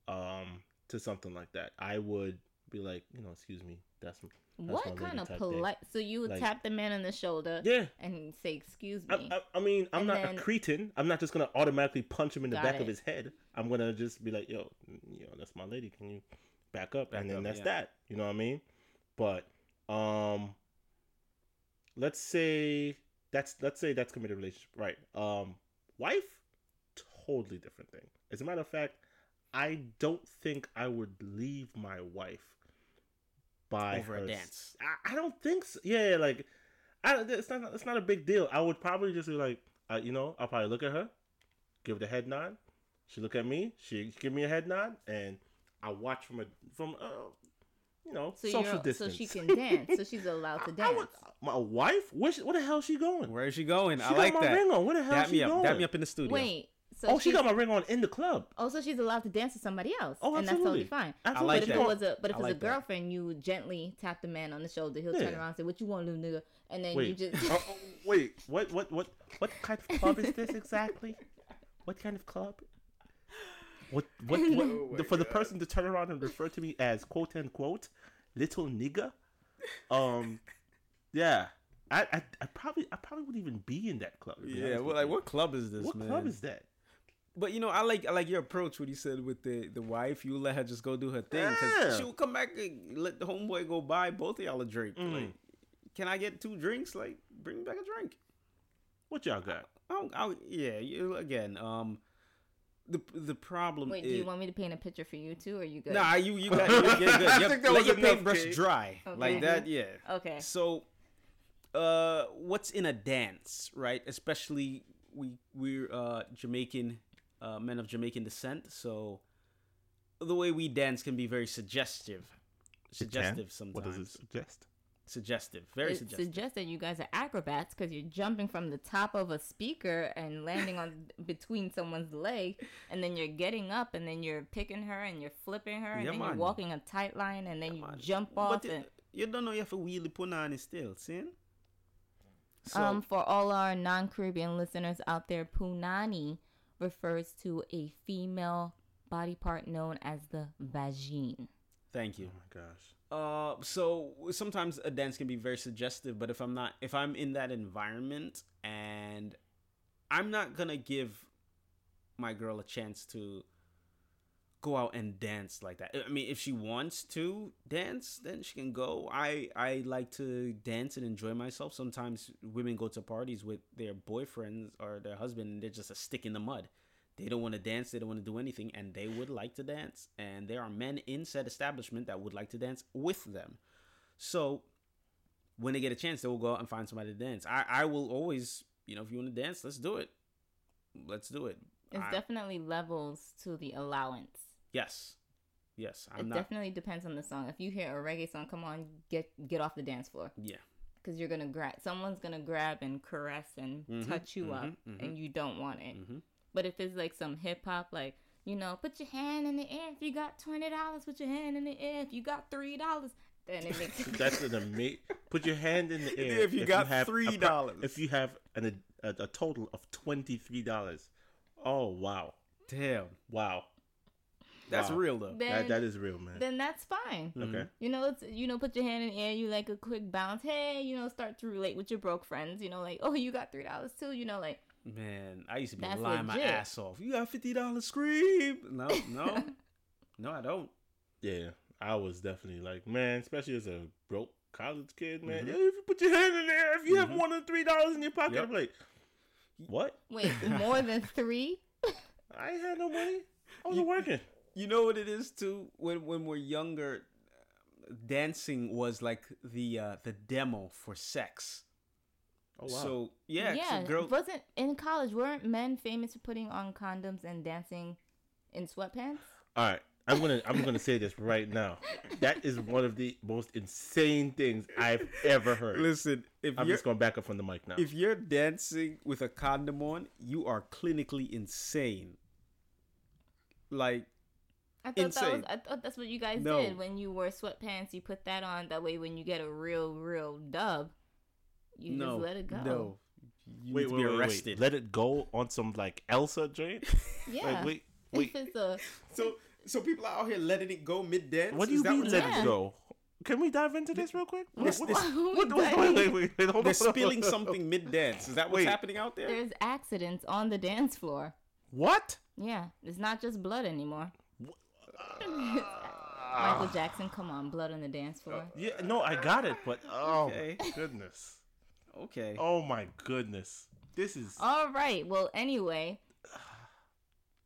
um, to something like that. I would be like, you know, excuse me, that's That's what kind of polite? So you would Like- tap the man on the shoulder yeah. and say, "Excuse me." I, I mean, I'm And not then- a cretin. I'm not just gonna automatically punch him in the back of his head. I'm gonna just be like, yo, you know, that's my lady. Can you back up? Back and then up, that's yeah. that. You know what I mean? But um, let's say that's let's say that's committed relationship, right? Um, wife, totally different thing. As a matter of fact, I don't think I would leave my wife by Over a dance. I, I don't think so. Yeah, like I it's not it's not a big deal. I would probably just be like, uh, you know, I'll probably look at her, give the head nod. She look at me, she give me a head nod, and I watch from a from uh, you know so social you're, so she can dance. So she's allowed to dance. I would, my wife, where, she, where the hell is she going? Where is she going? She I got like my that. ring on. Where the hell Dap she me up. going? Dap me up in the studio. Wait. So oh, she got my ring on in the club. Oh, so she's allowed to dance with somebody else, Oh, absolutely. and that's totally fine. Absolutely. like but if that. it was a but if I it's like a that. girlfriend, you gently tap the man on the shoulder. He'll turn around and say, "What you want, little nigga?" And then you just oh, oh, wait, what, what, what, what kind of club is this exactly? What kind of club? What, what, what Oh my the, for the person to turn around and refer to me as quote unquote little nigga? Um, yeah, I, I, I probably, I probably wouldn't even be in that club. Yeah, well, like you. what club is this, what man? club is that? But you know, I like I like your approach. What you said with the the wife, you let her just go do her thing because Yeah. she'll come back and let the homeboy go buy both of y'all a drink. Mm. Like, can I get two drinks? Like, bring me back a drink. What y'all got? I'll, I'll, yeah, you again. Um, the the problem wait. Do you want me to paint a picture for you too, or you good? Nah, you you got you get good. I think that let was your paintbrush Kate. dry Okay. like that. Yeah. Okay. So, uh, what's in a dance, right? Especially we we're uh Jamaican uh, men of Jamaican descent, so the way we dance can be very suggestive. Suggestive sometimes. What does it suggest? Suggestive, very it suggestive. suggests that you guys are acrobats because you're jumping from the top of a speaker and landing on between someone's leg, and then you're getting up, and then you're picking her, and you're flipping her, and Yeah, then man. you're walking a tight line, and then you Man. jump off. But and, you don't know you have to wheelie punani still, see? So, um, for all our non-Caribbean listeners out there, punani refers to a female body part known as the vagine. thank you. Oh my gosh. Uh, so sometimes a dance can be very suggestive, but if I'm not, if I'm in that environment and I'm not gonna give my girl a chance to go out and dance like that. I mean, if she wants to dance, then she can go. I I like to dance and enjoy myself. Sometimes women go to parties with their boyfriends or their husband, and they're just a stick in the mud. They don't want to dance. They don't want to do anything, and they would like to dance. And there are men in said establishment that would like to dance with them. So when they get a chance, they will go out and find somebody to dance. I I will always, you know, if you want to dance, let's do it. Let's do it. It's I- definitely levels to the allowance. Yes. Yes. I'm it not. definitely depends on the song. If you hear a reggae song, come on, get get off the dance floor Yeah. because you're gonna grab. Someone's gonna grab and caress and Mhm, touch you up, mhm, mhm. and you don't want it. But if it's like some hip hop, like you know, put your hand in the air if you got twenty dollars. Put your hand in the air if you got three dollars. Then it makes That's an amazing. Put your hand in the air If you got have $3. If you have an, a, a total of twenty three dollars. Oh wow, Damn. wow. That's Wow. real though. then, that that is real, man. then that's fine. Mhm. okay. You know, it's you know, put your hand in the air. You like a quick bounce. Hey, you know, start to relate with your broke friends. You know, like oh, you got three dollars too. You know, like Man, I used to be That's lying my ass off. You got fifty dollars, scream. No, no, no, I don't. Yeah, I was definitely like, man, especially as a broke college kid, man. Mhm. If you put your hand in there, if you have Mhm. more than three dollars in your pocket, Yep. I'm like, what? wait, more than three. I ain't had no money. I was You- working. You know what it is too. When when we're younger, dancing was like the uh, the demo for sex. Oh wow. So yeah, yeah. so girl. wasn't in college. Weren't men famous for putting on condoms and dancing in sweatpants? All right, I'm gonna I'm gonna say this right now. That is one of the most insane things I've ever heard. Listen, if I'm you're just going back up from the mic now. if you're dancing with a condom on, you are clinically insane. Like I thought that was. I thought that's what you guys No. did when you wore sweatpants. You put that on. That way, when you get a real, real dub, you no, just let it go. no, you wait, need to wait, be wait, wait. arrested. Let it go on some like Elsa joint. Yeah. Like, wait, If wait. it's a So so people are out here letting it go mid dance. What do you mean let Yeah. it go? Can we dive into this real quick? What- this- what- What- what- wait, wait, wait, wait, hold They're on. spilling something mid dance. Is that what's Wait. happening out there? there's accidents on the dance floor. What? Yeah, it's not just blood anymore. Michael Jackson, come on, blood on the dance floor. Yeah, no, I got it, but oh Okay. goodness. Okay. Oh my goodness. This is All right. Well, anyway,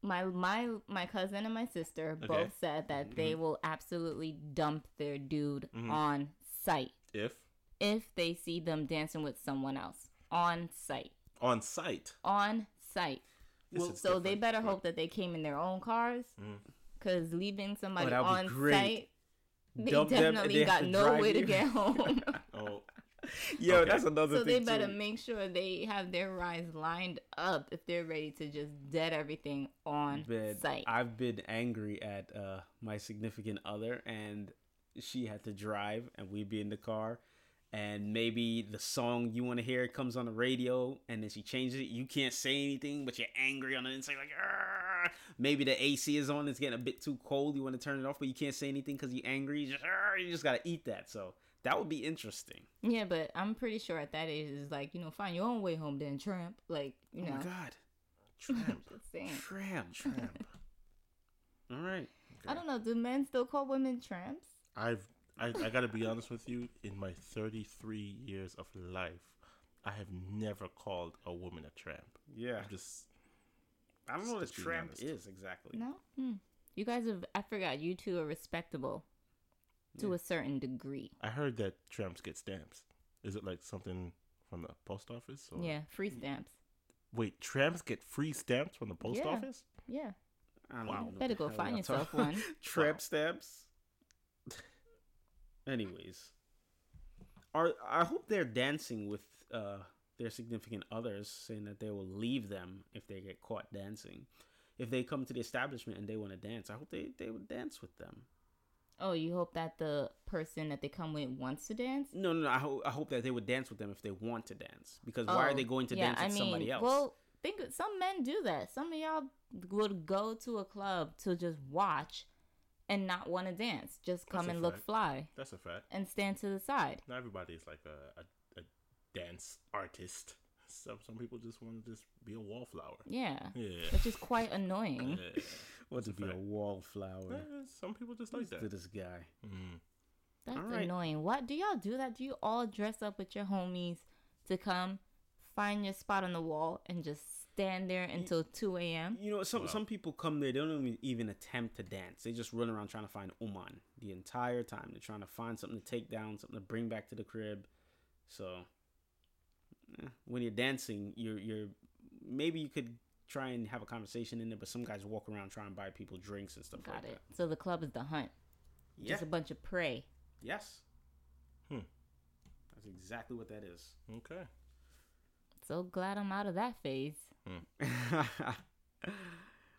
my my my cousin and my sister Okay. both said that they will absolutely dump their dude Mhm. on site if if they see them dancing with someone else on site. on site. On site. This Well, is so they different, better hope that they came in their own cars, Mm. because leaving somebody that would be on great. site, they Dump them and definitely they have got to no drive way to you. get home. Oh, Yo, Okay. that's another So thing. they better too. make sure they have their rides lined up if they're ready to just dead everything on Man, site. I've been angry at uh, my significant other, and she had to drive, and we'd be in the car, and maybe the song you want to hear comes on the radio, and then she changes it. You can't say anything, but you're angry on the inside, like, "Arr!" maybe the AC is on, it's getting a bit too cold. You want to turn it off, but you can't say anything because you're angry. You just, "Arr!" you just gotta eat that. So that would be interesting. yeah, but I'm pretty sure at that age it's like you know, find your own way home, then tramp. Like you oh know, my god, Tramp. just tramp. Tramp. All right. I don't know. Do men still call women tramps? I've I, I gotta be honest with you. In my 33 years of life, I have never called a woman a tramp. Yeah. I'm just I don't know what a tramp honest. is exactly. No. Hmm. You guys have. I forgot. You two are respectable to Yeah. a certain degree. I heard that tramps get stamps. Is it like something from the post office? Or... Yeah, free stamps. Wait, tramps get free stamps from the post Yeah. office? Yeah. I don't Wow. even know what Better go find y'all yourself talking- one. Tramp Wow. stamps. Anyways, are I hope they're dancing with uh, their significant others, saying that they will leave them if they get caught dancing. If they come to the establishment and they want to dance, I hope they, they would dance with them. Oh, you hope that the person that they come with wants to dance? No, no, no. I, ho- I hope that they would dance with them if they want to dance. Because why are Oh, they going to yeah, dance with I mean, somebody else? Well, think some men do that. Some of y'all would go to a club to just watch and not want to dance. Just come That's and look fly That's a fact. and stand to the side. Not everybody is like a, a, a dance artist. Some some people just want to just be a wallflower. Yeah. Yeah. Which is quite annoying. yeah. What to that's a be a wallflower? Eh, Some people just like to that. this guy. Mm. That's Alright. annoying. What do y'all do that? Do you all dress up with your homies to come find your spot on the wall and just stand there until 2 a.m.? You know, some Wow. some people come there. They don't even, even attempt to dance. They just run around trying to find Oman the entire time. They're trying to find something to take down, something to bring back to the crib. So, eh, when you're dancing, you're you're maybe you could try and have a conversation in there, but some guys walk around trying to buy people drinks and stuff like that. Got like it. So the club is the hunt. Yeah. Just a bunch of prey. yes. Hmm. That's exactly what that is. Okay. So glad I'm out of that phase.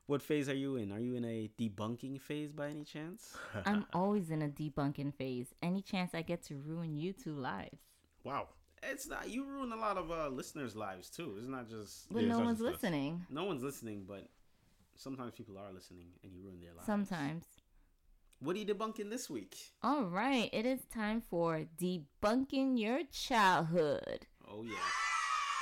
what phase are you in? Are you in a debunking phase by any chance? I'm always in a debunking phase. Any chance I get to ruin you two lives. Wow. It's not. You ruin a lot of uh, listeners' lives too. It's not just But Yeah, no one's just us. listening. no one's listening, but sometimes people are listening, and you ruin their lives. Sometimes. What are you debunking this week? All right, it is time for debunking your childhood. Oh yeah.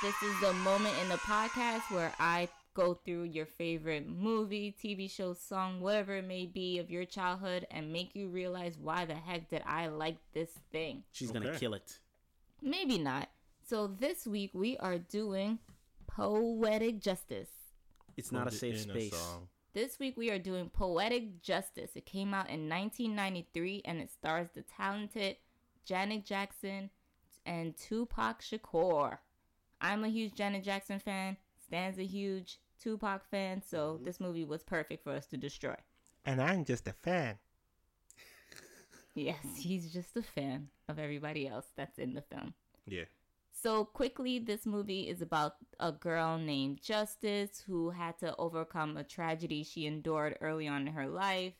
This is the moment in the podcast where I go through your favorite movie, TV show, song, whatever it may be of your childhood and make you realize why the heck did I like this thing. She's gonna kill it. Maybe not. So this week we are doing poetic justice. It's not a safe in a space. This week we are doing Poetic Justice. It came out in 1993 and it stars the talented Janet Jackson and Tupac Shakur. I'm a huge Janet Jackson fan. Stan's a huge Tupac fan, so mm-hmm. this movie was perfect for us to destroy. And I'm just a fan. Yes, he's just a fan of everybody else that's in the film. Yeah. So quickly, this movie is about a girl named Justice who had to overcome a tragedy she endured early on in her life.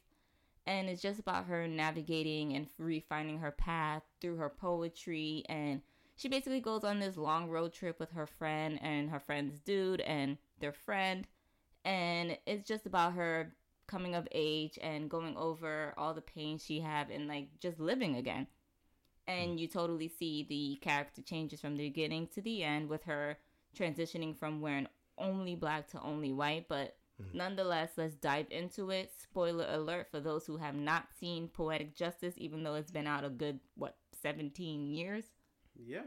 And it's just about her navigating and refining her path through her poetry. And she basically goes on this long road trip with her friend and her friend's dude and their friend. And it's just about her coming of age and going over all the pain she had and like just living again. And mm. you totally see the character changes from the beginning to the end with her transitioning from wearing only black to only white. But mm. nonetheless let's dive into it. Spoiler alert for those who have not seen poetic justice even though it's been out a good what 17 years? Yeah.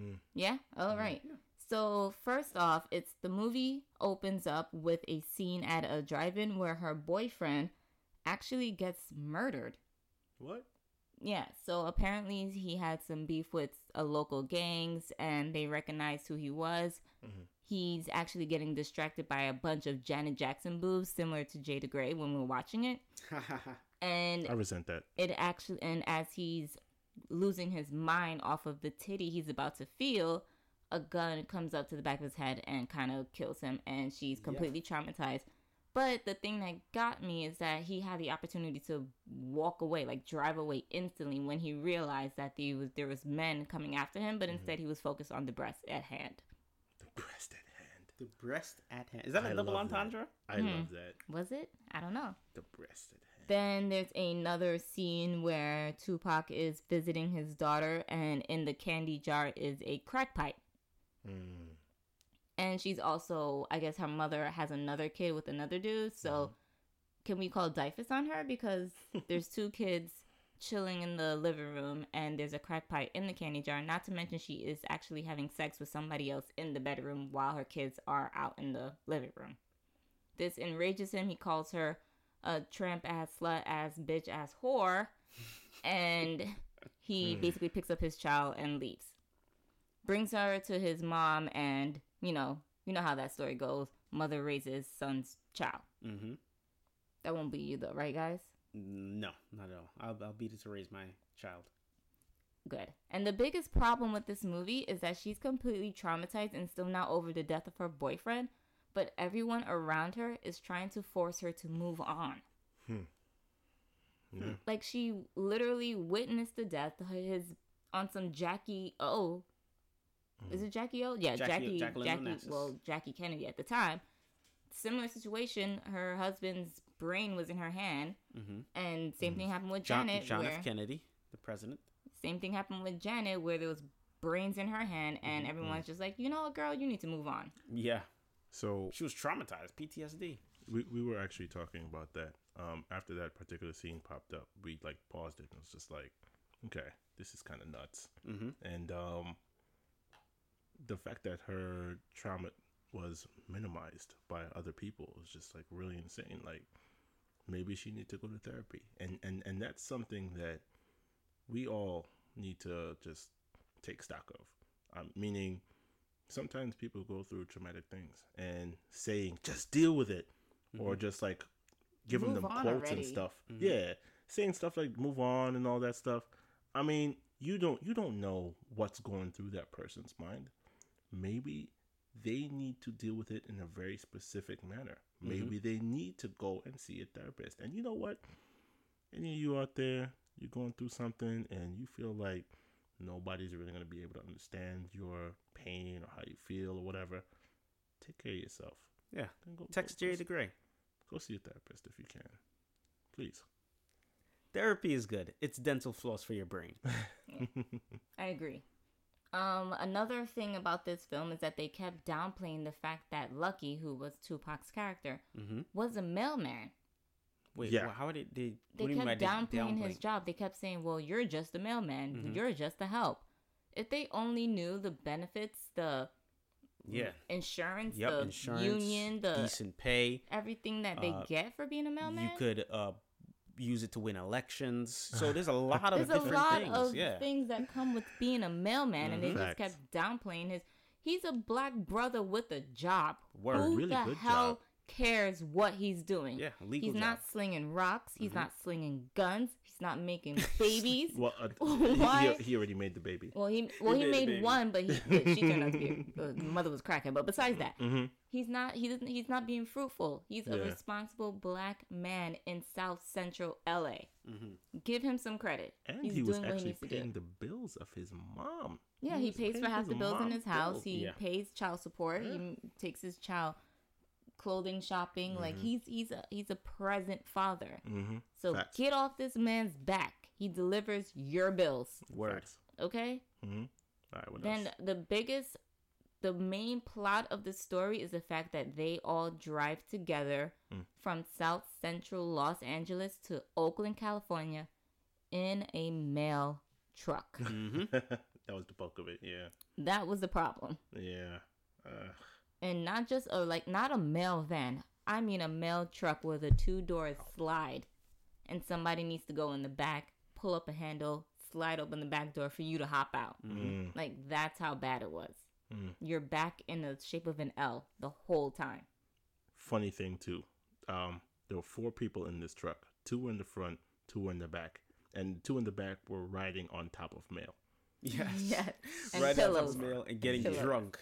Mm. yeah? All right so first off it's the movie opens up with a scene at a drive-in where her boyfriend actually gets murdered What? yeah, so apparently he had some beef with a local gangs and they recognized who he was. Mhm. He's actually getting distracted by a bunch of Janet Jackson boobs similar to Jay the Great when we're watching it. And I resent that. it actually and as he's losing his mind off of the titty he's about to feel, a gun comes up to the back of his head and kind of kills him, and she's completely traumatized. But the thing that got me is that he had the opportunity to walk away, like drive away instantly when he realized that there was there was men coming after him, but mm-hmm. instead he was focused on the breast at hand. The breast at hand. The breast at hand. Is that a I double love that. entendre? I hmm. love that. Was it? I don't know. The breast at hand. Then there's another scene where Tupac is visiting his daughter, and in the candy jar is a crack pipe. Mm. And she's also, I guess, her mother has another kid with another dude. So, can we call DYFS on her because there's two kids chilling in the living room, and there's a crack pipe in the candy jar. Not to mention, she is actually having sex with somebody else in the bedroom while her kids are out in the living room. This enrages him. He calls her a tramp ass, slut ass, bitch ass whore, and he basically picks up his child and leaves. Brings her to his mom, and you know, you know how that story goes. Mother raises son's child. Mm-hmm. That won't be you though, right, guys? No, not at all. I'll, I'll beat it to raise my child. Good. And the biggest problem with this movie is that she's completely traumatized and still not over the death of her boyfriend, but everyone around her is trying to force her to move on. Yeah. Like she literally witnessed the death of his on some Jackie O. Is it Jackie O? Yeah, Jackie- Jackie. Jacqueline Jackie. Well, Jackie Kennedy at the time. Similar situation. Her husband's brain was in her hand, Mm-hmm. and same thing happened with John, Janet. John where, F. Kennedy, the president. Same thing happened with Janet, where there was brains in her hand, and Mm-hmm. everyone's just like, you know what, girl, you need to move on. Yeah, So she was traumatized, PTSD. we, we were actually talking about that. Um, after that particular scene popped up, we like paused it and was just like, okay, this is kind of nuts. Mm-hmm. And um, the fact that her trauma was minimized by other people was just like really insane. Like maybe she need to go to therapy, and and and that's something that we all need to just take stock of. Um, meaning, sometimes people go through traumatic things, and saying just deal with it, or just like giving Move them on quotes and already. stuff. Yeah, saying stuff like move on and all that stuff. I mean, you don't you don't know what's going through that person's mind. Maybe they need to deal with it in a very specific manner. Maybe mm-hmm. they need to go and see a therapist. And you know what? Any of you out there, you're going through something and you feel like nobody's really going to be able to understand your pain or how you feel or whatever. Take care of yourself. Yeah. Then go, Text go, Jerry go, the Gray. go see a therapist if you can. Please. Therapy is good. It's dental floss for your brain. I agree. Um, another thing about this film is that they kept downplaying the fact that Lucky, who was Tupac's character, Mm-hmm. was a mailman. Wait, Yeah. well, how did they? They do you mean by kept they downplaying his job. They kept saying, "Well, you're just a mailman. Mhm. You're just a help." If they only knew the benefits, the Yeah. insurance, Yep. the Insurance, union, the decent pay. everything that they Uh, get for being a mailman, You could uh use it to win elections. So there's a lot of there's a different lot things. of yeah. things that come with being a mailman, and they just kept downplaying his. He's a black brother with a job. Word. Who really the good hell job. cares what he's doing? Yeah, legal He's job. not slinging rocks. He's Mhm. not slinging guns. He's not making babies. Well, uh, Why? he, he already made the baby. well, he well he did, made baby. one, but he but she turned out to be a, the mother was cracking. But besides that, Mm-hmm. he's not he doesn't he's not being fruitful. He's a Yeah. responsible black man in South Central LA. Mm-hmm. Give him some credit. And he's he was doing what he actually needs to do. paying the bills of his mom. Yeah, he was pays for half the bills in his house. bills. He Yeah. pays child support. Yeah. He takes his child clothing shopping. Like Mhm. he's he's a he's a present father. Mm-hmm. So Facts. get off this man's back. He delivers your bills. Word. Okay? Mm-hmm. All right. What Then else? the biggest the main plot of the story is the fact that they all drive together Mm. from South Central Los Angeles to Oakland, California in a mail truck. Mm-hmm. that was the bulk of it. Yeah. that was the problem. Yeah. Uh, and not just a like not a mail van. I mean a mail truck with a two doors slide, and somebody needs to go in the back, pull up a handle, slide open the back door for you to hop out. mm, Like that's how bad it was. Mm. You're back in the shape of an L the whole time. funny thing too. Um, there were four people in this truck. Two were in the front. Two were in the back. and two in the back were riding on top of mail. Yes. Yes. And right out pillows. of mail and getting Pillows. drunk.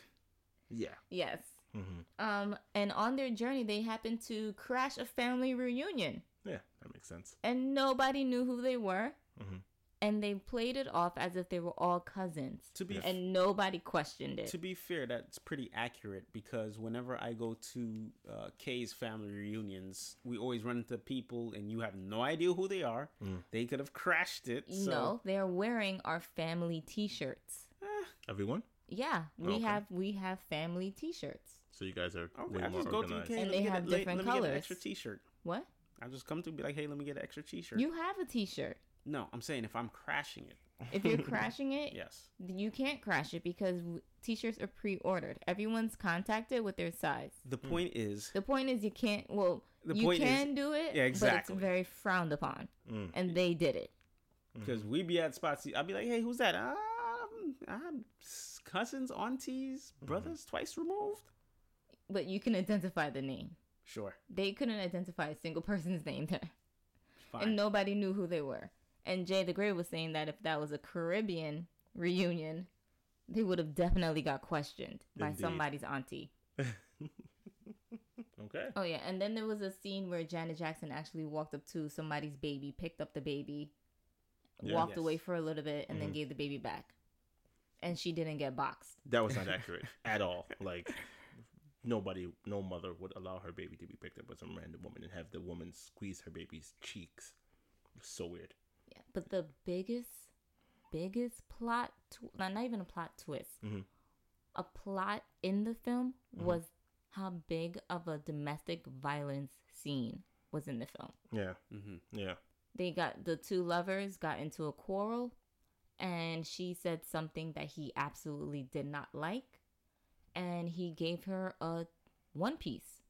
Yeah. Yes. hmm Um, and on their journey, they happened to crash a family reunion, Yeah, that makes sense. and nobody knew who they were. Mm-hmm. And they played it off as if they were all cousins, To be and nobody questioned it. to be fair, that's pretty accurate because whenever I go to uh, Kay's family reunions, we always run into people and you have no idea who they are. Mm. They could have crashed it. So. No, they are wearing our family T-shirts. Everyone. Yeah, we Okay. have we have family T-shirts. So you guys are Okay, way I more just go to organized. Kay And let me they get have a- let- different let me get an colors. extra T-shirt. What? I just come to be like, hey, let me get an extra T-shirt. You have a T-shirt. No, I'm saying if I'm crashing it. If you're crashing it, Yes. you can't crash it because w- T-shirts are pre-ordered. Everyone's contacted with their size. The point is, The point is, you can't. Well, The you point is- can do it, Yeah, but exactly. it's very frowned upon, Mm. and they did it. because we be at spots, I'll be like, hey, who's that? Um, I'm s- cousins, aunties, brothers, twice removed. But you can identify the name. Sure. They couldn't identify a single person's name there, Fine. and nobody knew who they were. And Jay the Great was saying that if that was a Caribbean reunion, they would have definitely got questioned by Indeed. somebody's auntie. Okay. Oh yeah, and then there was a scene where Janet Jackson actually walked up to somebody's baby, picked up the baby, Yeah. walked Yes. away for a little bit, and then Mhm. gave the baby back. And she didn't get boxed. That was not accurate at all. Like nobody, no mother would allow her baby to be picked up by some random woman and have the woman squeeze her baby's cheeks. So weird. Yeah, but the biggest, biggest plot, tw- not not even a plot twist, Mhm. a plot in the film Mm-hmm. was how big of a domestic violence scene was in the film. Yeah. hmm Yeah. They got the two lovers got into a quarrel, and she said something that he absolutely did not like, and he gave her a one piece.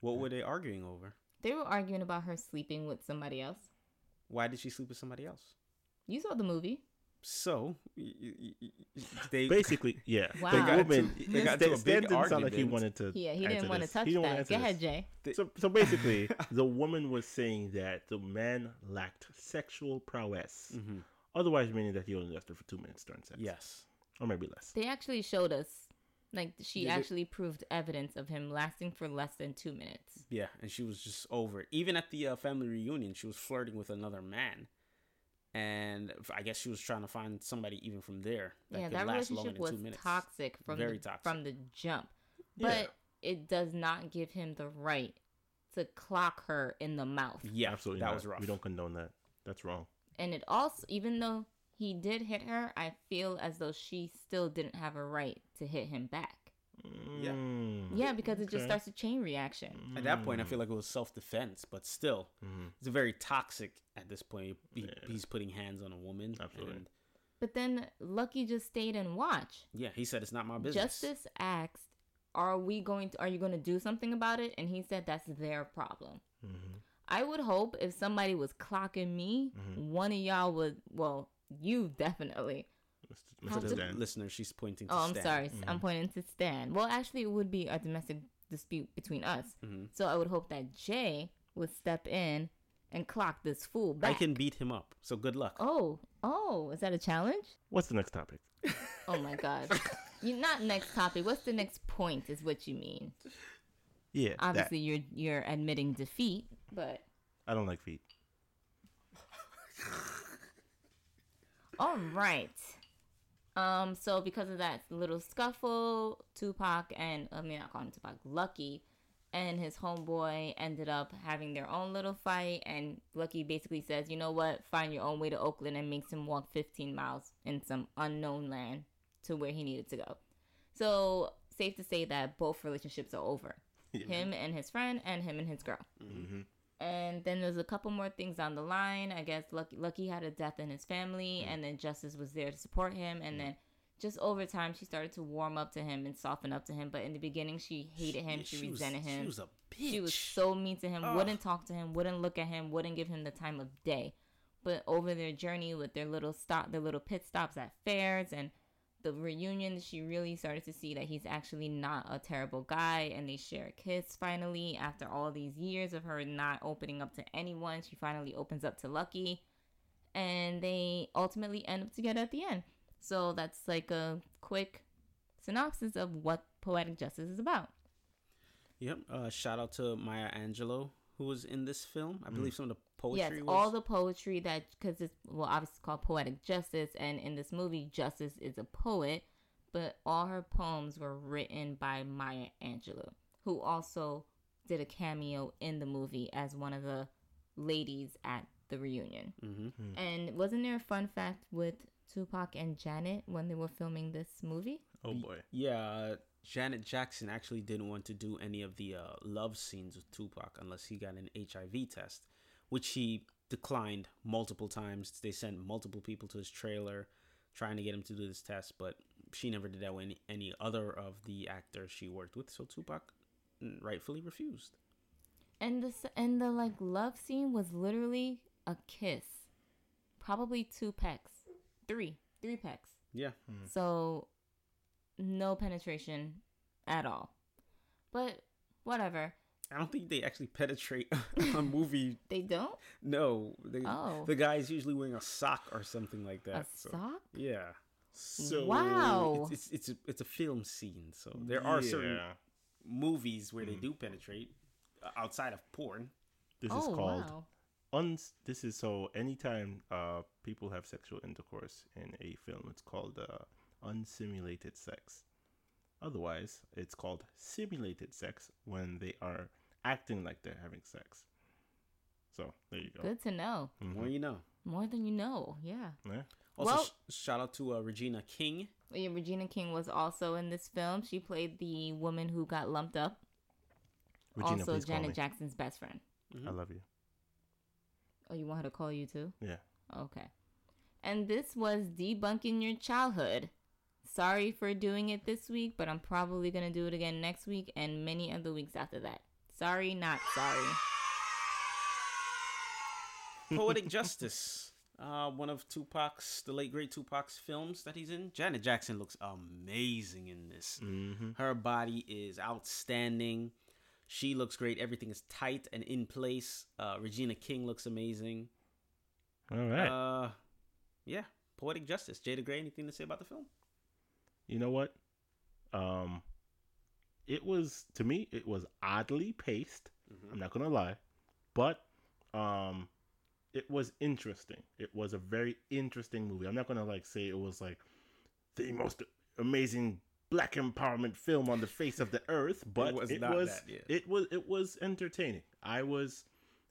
What were they arguing over? They were arguing about her sleeping with somebody else. Why did she sleep with somebody else? You saw the movie. So y- y- y- y- they Basically, yeah. Wow. The They got woman. into- they got into a Stan big didn't sound like he wanted to. Yeah, he didn't want to touch He didn't wanna that. Go ahead. Jay. So, so basically, the woman was saying that the man lacked sexual prowess. Mhm. Otherwise, meaning that he only lasted for two minutes during sex. yes. Or maybe less. They actually showed us, like, she Yeah, they- actually proved evidence of him lasting for less than two minutes. Yeah, and she was just over it. Even at the uh, family reunion, she was flirting with another man, and I guess she was trying to find somebody even from there that yeah, could that last longer relationship than was two minutes. toxic from Very the, toxic. from the jump. Yeah. But it does not give him the right to clock her in the mouth. Yeah, Absolutely that not. was rough. We don't condone that. That's wrong. And it also, even though he did hit her, I feel as though she still didn't have a right to hit him back. Yeah. Mm. Yeah, because it just starts a chain reaction. At that point, I feel like it was self defense, but still, Mhm. it's very toxic at this point. He, Yeah. He's putting hands on a woman. Absolutely. and, But then Lucky just stayed and watched. yeah, he said it's not my business. Justice asked, "Are we going to? Are you going to do something about it?" And he said, "That's their problem." Mhm. I would hope if somebody was clocking me, Mhm. one of y'all would. Well, you definitely. Mr. Have Mr. to- Listener, she's pointing to Oh, I'm Stan. sorry. Mhm. I'm pointing to Stan. Well, actually, it would be a domestic dispute between us. Mhm. So I would hope that Jay would step in and clock this fool I can beat him up, so good luck. Oh, oh, is that a challenge? What's the next topic? Oh my God. you not next topic. What's the next point? Is what you mean? Yeah. that. Obviously, you're you're admitting defeat, but I don't like feet. all right. Um, so because of that little scuffle, Tupac and I mean not calling him Tupac, Lucky and his homeboy ended up having their own little fight and Lucky basically says, you know what, find your own way to Oakland and makes him walk 15 miles in some unknown land to where he needed to go. So safe to say that both relationships are over. Yeah. Him and his friend and him and his girl. Mm-hmm. And then there's a couple more things on the line. I guess Lucky Lucky had a death in his family, mm. and then Justice was there to support him. And mm. then just over time, she started to warm up to him and soften up to him. But in the beginning, she hated him. She, was- resented him. She was a bitch. She was so mean to him. Ugh. Wouldn't talk to him. Wouldn't look at him. Wouldn't give him the time of day. But over their journey with their little stop, their little pit stops at fairs and the reunion, she really started to see that he's actually not a terrible guy. And they share a kiss finally after all these years of her not opening up to anyone. She finally opens up to Lucky. and they ultimately end up together at the end. So that's like a quick synopsis of what Poetic Justice is about. Yep. Uh, shout out to Maya Angelou who was in this film. I believe some of the poetry. yes, was... all the poetry that because it's well obviously called Poetic Justice, and in this movie, Justice is a poet, but all her poems were written by Maya Angelou, who also did a cameo in the movie as one of the ladies at the reunion. Mm-hmm. And wasn't there a fun fact with Tupac and Janet when they were filming this movie? Oh boy. Yeah, uh, Janet Jackson actually didn't want to do any of the uh, love scenes with Tupac unless he got an HIV test, which he declined multiple times. They sent multiple people to his trailer trying to get him to do this test, but she never did that with any, any other of the actors she worked with. So Tupac mm, rightfully refused. And the and the like love scene was literally a kiss, probably two pecks, three, three pecks. Yeah, So no penetration at all. But whatever. I don't think they actually penetrate a movie. They don't? No, they, Oh. the guy's usually wearing a sock or something like that. a so- sock? Yeah. So Wow. It's, it's it's a, it's a film scene, so there are certain movies where they do penetrate uh, outside of porn. This oh, is called wow. Uns. This is so anytime uh people have sexual intercourse in a film, it's called uh, unsimulated sex. Otherwise, it's called simulated sex when they are acting like they're having sex. So there you go. Good to know. Mhm. More you know. More than you know. Yeah. Yeah. Also, Well- sh- shout out to uh, Regina King. Yeah, Regina King was also in this film. She played the woman who got lumped up. Regina, also please call Janet me. Jackson's best friend. I love you. Oh, you want her to call you too? Yeah. Okay. And this was debunking your childhood. Sorry for doing it this week, but I'm probably going to do it again next week and many other weeks after that. Sorry, not sorry. Poetic Justice. Uh, one of Tupac's, the late great Tupac's films that he's in. Janet Jackson looks amazing in this. Mm-hmm. Her body is outstanding. She looks great. Everything is tight and in place. Uh, Regina King looks amazing. All right. Uh, yeah, Poetic Justice. Jay the Great, anything to say about the film? you know what? Um, it was to me, it was oddly paced. I'm not gonna lie, but um, it was interesting. It was a very interesting movie. I'm not gonna like say it was like the most amazing black empowerment film on the face of the earth, but it was was not it was, that, yeah. it was it was entertaining. I was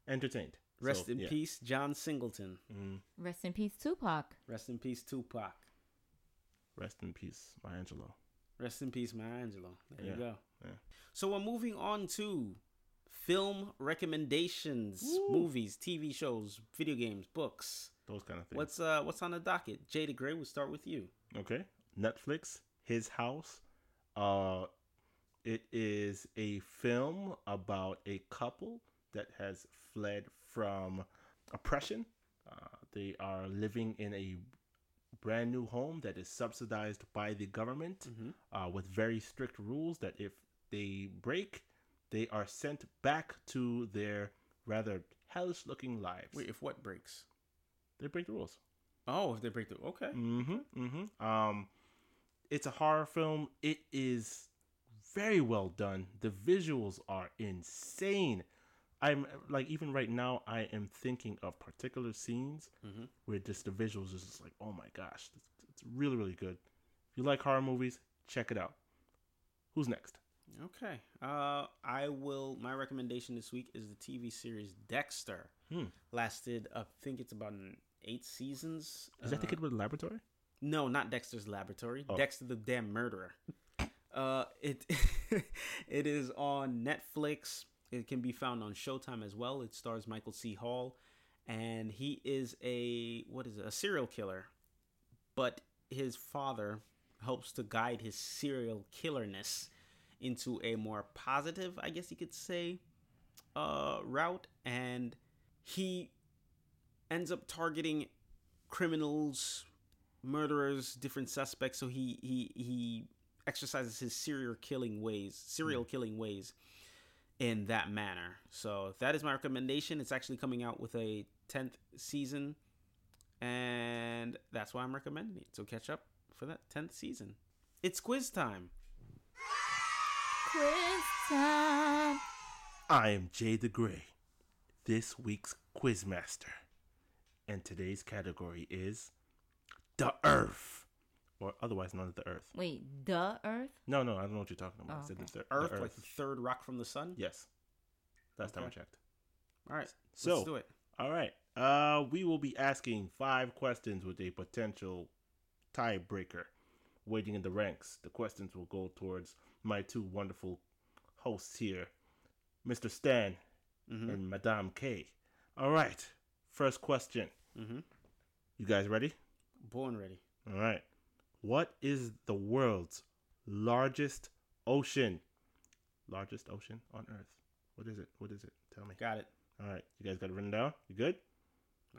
entertained. Rest So, in yeah. peace, John Singleton. Mm, Rest in peace, Tupac. Rest in peace, Tupac. rest in peace, Maya Angelou. Rest in peace, Maya Angelou. There Yeah, you go. yeah. So we're moving on to film recommendations, movies, TV shows, video games, books. Those kind of things. What's uh what's on the docket? Jay the Great, we'll start with you. Okay. Netflix, His House. Uh it is a film about a couple that has fled from oppression. Uh, they are living in a brand new home that is subsidized by the government uh, with very strict rules that if they break, they are sent back to their rather hellish looking lives. Wait, if what breaks? They break the rules. Oh, if they break the okay. Mm-hmm. Mm-hmm. Um, it's a horror film. It is very well done. The visuals are insane. I'm like even right now, I am thinking of particular scenes Mhm. where just the visuals is just like, oh my gosh, it's, it's really really good. If you like horror movies, check it out. Who's next? Okay. Uh I will my recommendation this week is the TV series Dexter. Hmm. Lasted I think it's about eight seasons. Is that the Uh, kid with the laboratory? No, not Dexter's Laboratory. Oh. Dexter the damn murderer. Uh, it it is on Netflix. It can be found on Showtime as well. It stars Michael C. Hall, and he is a what is it? A serial killer, but his father helps to guide his serial killerness into a more positive, I guess you could say, uh, route, and he ends up targeting criminals, murderers, different suspects. So he he he exercises his serial killing ways, serial hmm. killing ways, in that manner. So that is my recommendation. It's actually coming out with a tenth season And that's why I'm recommending it. So catch up for that 10th season. It's quiz time. Quiz time. I am Jay the Great, this week's quizmaster, and today's category is the Earth, or otherwise known as the Earth. Wait, the Earth? No, no, I don't know what you're talking about. Oh, I said okay. the, thir- Earth, the like the third rock from the sun. yes, last time I checked. All right. So- let's do it. All right. Uh, we will be asking five questions with a potential tiebreaker waiting in the ranks. The questions will go towards my two wonderful hosts here, Mr. Stan Mm-hmm. and Madame K. All right. First question. Mm-hmm. You guys ready? Born ready. All right. What is the world's largest ocean? Largest ocean on Earth. What is it? What is it? Tell me. Got it. All right. You guys got it written down? You good?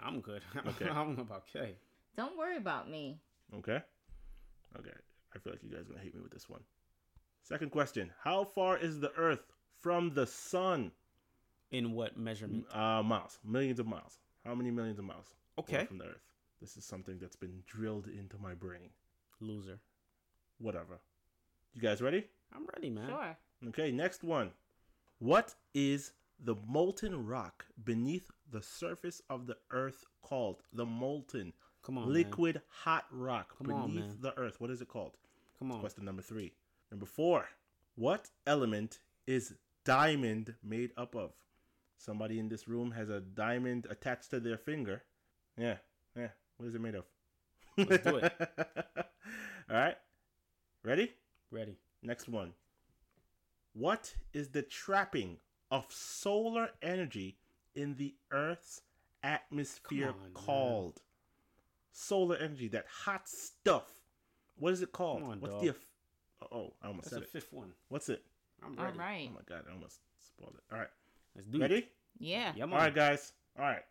I'm good. Okay. I'm about okay. Don't worry about me. Okay. Okay. I feel like you guys are gonna hate me with this one. Second question: How far is the Earth from the Sun? In what measurement? Uh, miles, millions of miles. How many millions of miles? Okay. From the Earth. This is something that's been drilled into my brain. Loser. Whatever. You guys ready? I'm ready, man. Sure. Okay. Next one. What is the molten rock beneath the surface of the Earth called? The molten Come on, man. liquid hot rock Come beneath man. the Earth. What is it called? Come on. Question number three. Number four. What element is diamond made up of? Somebody in this room has a diamond attached to their finger. Yeah, yeah. What is it made of? Let's do it. All right. Ready? Ready. Next one. What is the trapping of solar energy in the Earth's atmosphere Come on, man. called? Solar energy, that hot stuff. What is it called? Come on, What's dog. the? Eff- oh, I almost That's said the it. fifth one. What's it? I'm ready. right. Oh my god, I almost spoiled it. All right, Let's do ready? it. Yeah. Yeah, All right, guys. All right.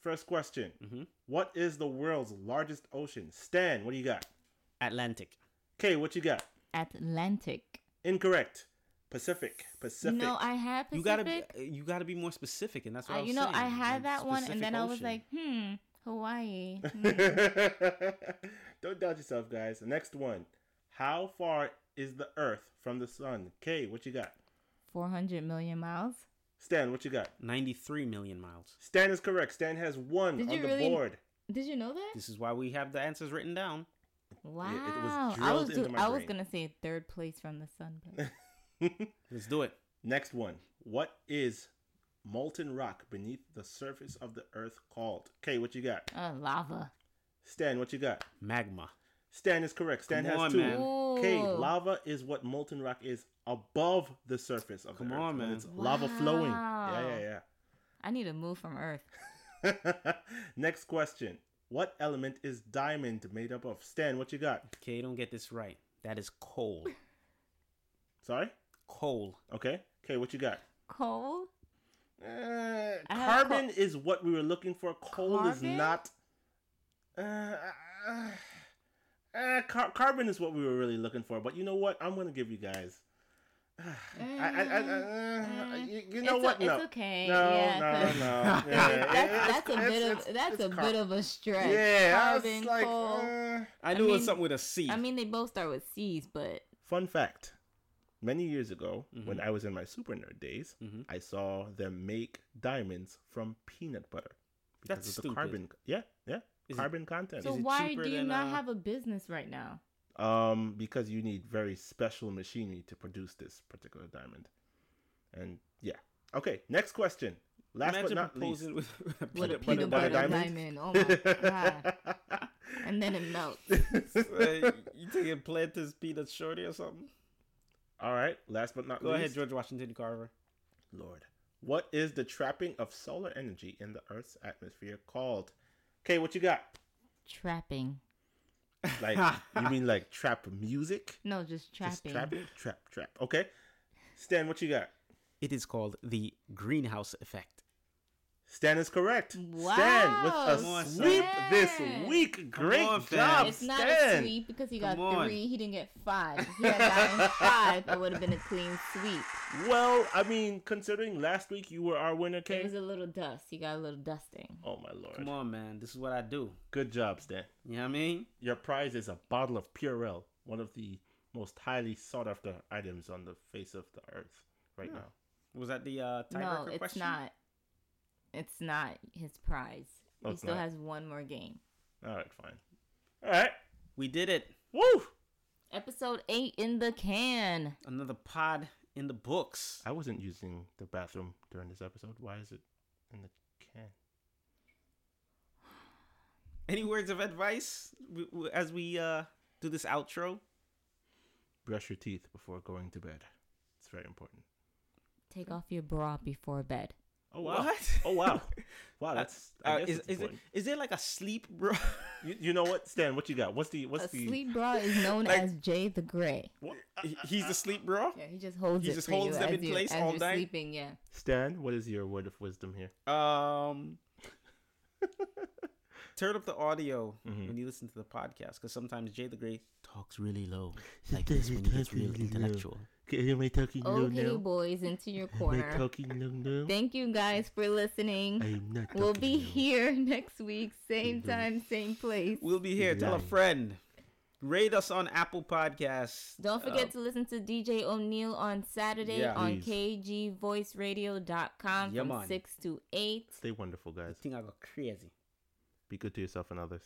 First question. Mm-hmm. What is the world's largest ocean? Stan, what do you got? Atlantic. Okay, what you got? Atlantic. Incorrect. Pacific. Pacific. You know, I had Pacific. You gotta be. uh, You gotta be more specific, and that's what I, I, was you know, saying. I had like, that one, and specific then I was like, hmm, Hawaii. Don't doubt yourself, guys. The next one. How far is the Earth from the sun? Kay, what you got? 400 million miles. Stan, what you got? 93 million miles. Stan is correct. Stan has one Did on you the really- board. Did you know that? This is why we have the answers written down. Wow. it was I was into do- my I was brain. gonna say third place from the sun. But Let's do it. Next one. What is molten rock beneath the surface of the Earth called? Kay, what you got? uh, lava. Stan, what you got? Magma. Stan is correct. Stan Come has on, two. man. Okay, lava is what molten rock is above the surface of Come the Earth. on, man. It's lava flowing. Wow. Yeah, yeah. I need to move from Earth. yeah, yeah. Next question. What element is diamond made up of? Stan, what you got? Okay, don't get this right. That is coal. Sorry? Coal. Okay. Okay, what you got? Coal. Uh, I have carbon is what we were looking for. Coal is not. Uh, uh, uh, car- carbon is what we were really looking for. But you know what? I'm gonna give you guys. I, I, I, uh, you, you know It's o- what? no. It's okay. No, yeah, no, 'cause no. Yeah, That's, that's a bit it's- of that's a car- bit of a stretch. Yeah, I Carbon, was like, uh, I I knew it was something with a C. I mean, they both start with C's, but Fun fact: Many years ago, when Mhm. I was in my super nerd days, Mhm. I saw them make diamonds from peanut butter because That's of the stupid. carbon. Yeah, yeah, Is it- carbon content. so it why do you than, not uh, have a business right now? Um, because you need very special machinery to produce this particular diamond. And yeah. Okay, next question. Last Imagine but not least. proposing with, With a peanut peanut butter butter diamond? diamond. Oh my god! And then it melts. Uh, you taking Planter's peanut shorty or something? All right, last but not Go least. ahead, George Washington Carver. Lord. What is the trapping of solar energy in the Earth's atmosphere called? Okay, what you got? Trapping. Like you mean like trap music? No, just Just trapping. trapping? Trap, trap. Okay. Stan, what you got? It is called the greenhouse effect. Stan is correct. Stan with Wow, a Come on, sweep Stan. this week. Great on, fam. job, It's not Stan. a sweep because he got Come on. three. He didn't get five. If he had gotten five, it would have been a clean sweep. Well, I mean, considering last week you were our winner, There Kay. was a little dust. He got a little dusting. Oh my lord. Come on, man. This is what I do. Good job, Stan. You know what I mean? Your prize is a bottle of Purell, one of the most highly sought after items on the face of the earth right Yeah. now. Was that the uh, No, tiebreaker it's question? not. It's not his prize. Oh, he still not. has one more game. All right, fine. All right. We did it. Woo! Episode eight in the can. Another pod in the books. I wasn't using the bathroom during this episode. Why is it in the can? Any words of advice w- w- as we uh, do this outro? Brush your teeth before going to bed. It's very important. Take off your bra before bed. Oh wow! What? Oh wow! Wow, that's. I Uh, guess is, it's is, it, there like a sleep bro? You, you know what, Stan? What you got? What's the what's a the sleep bra is known Like- as Jay the Great. what, He's the sleep bro? Yeah, he just holds He it just for holds you them in you- place as all you're night? sleeping. Yeah. Stan? What is your word of wisdom here? Um, turn up the audio Mhm. when you listen to the podcast because sometimes Jay the Great talks really low, like this when he gets real intellectual. Am I talking Okay, boys, into your corner. talking low now? Thank you guys for listening. I'm not. We'll be low. here next week, same time, same place. We'll be here. Tell a friend. Rate us on Apple Podcasts. Don't forget Uh, to listen to DJ O'Neill on Saturday Yeah. on Please. kgvoiceradio.com Yeah, from man. 6 to 8. Stay wonderful, guys. I guys. think I go crazy. Be good to yourself and others.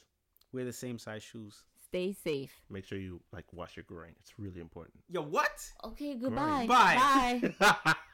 Wear the same size shoes. Stay safe. Make sure you like wash your groin. It's really important. Yo, what? Okay, goodbye. Bye. Bye.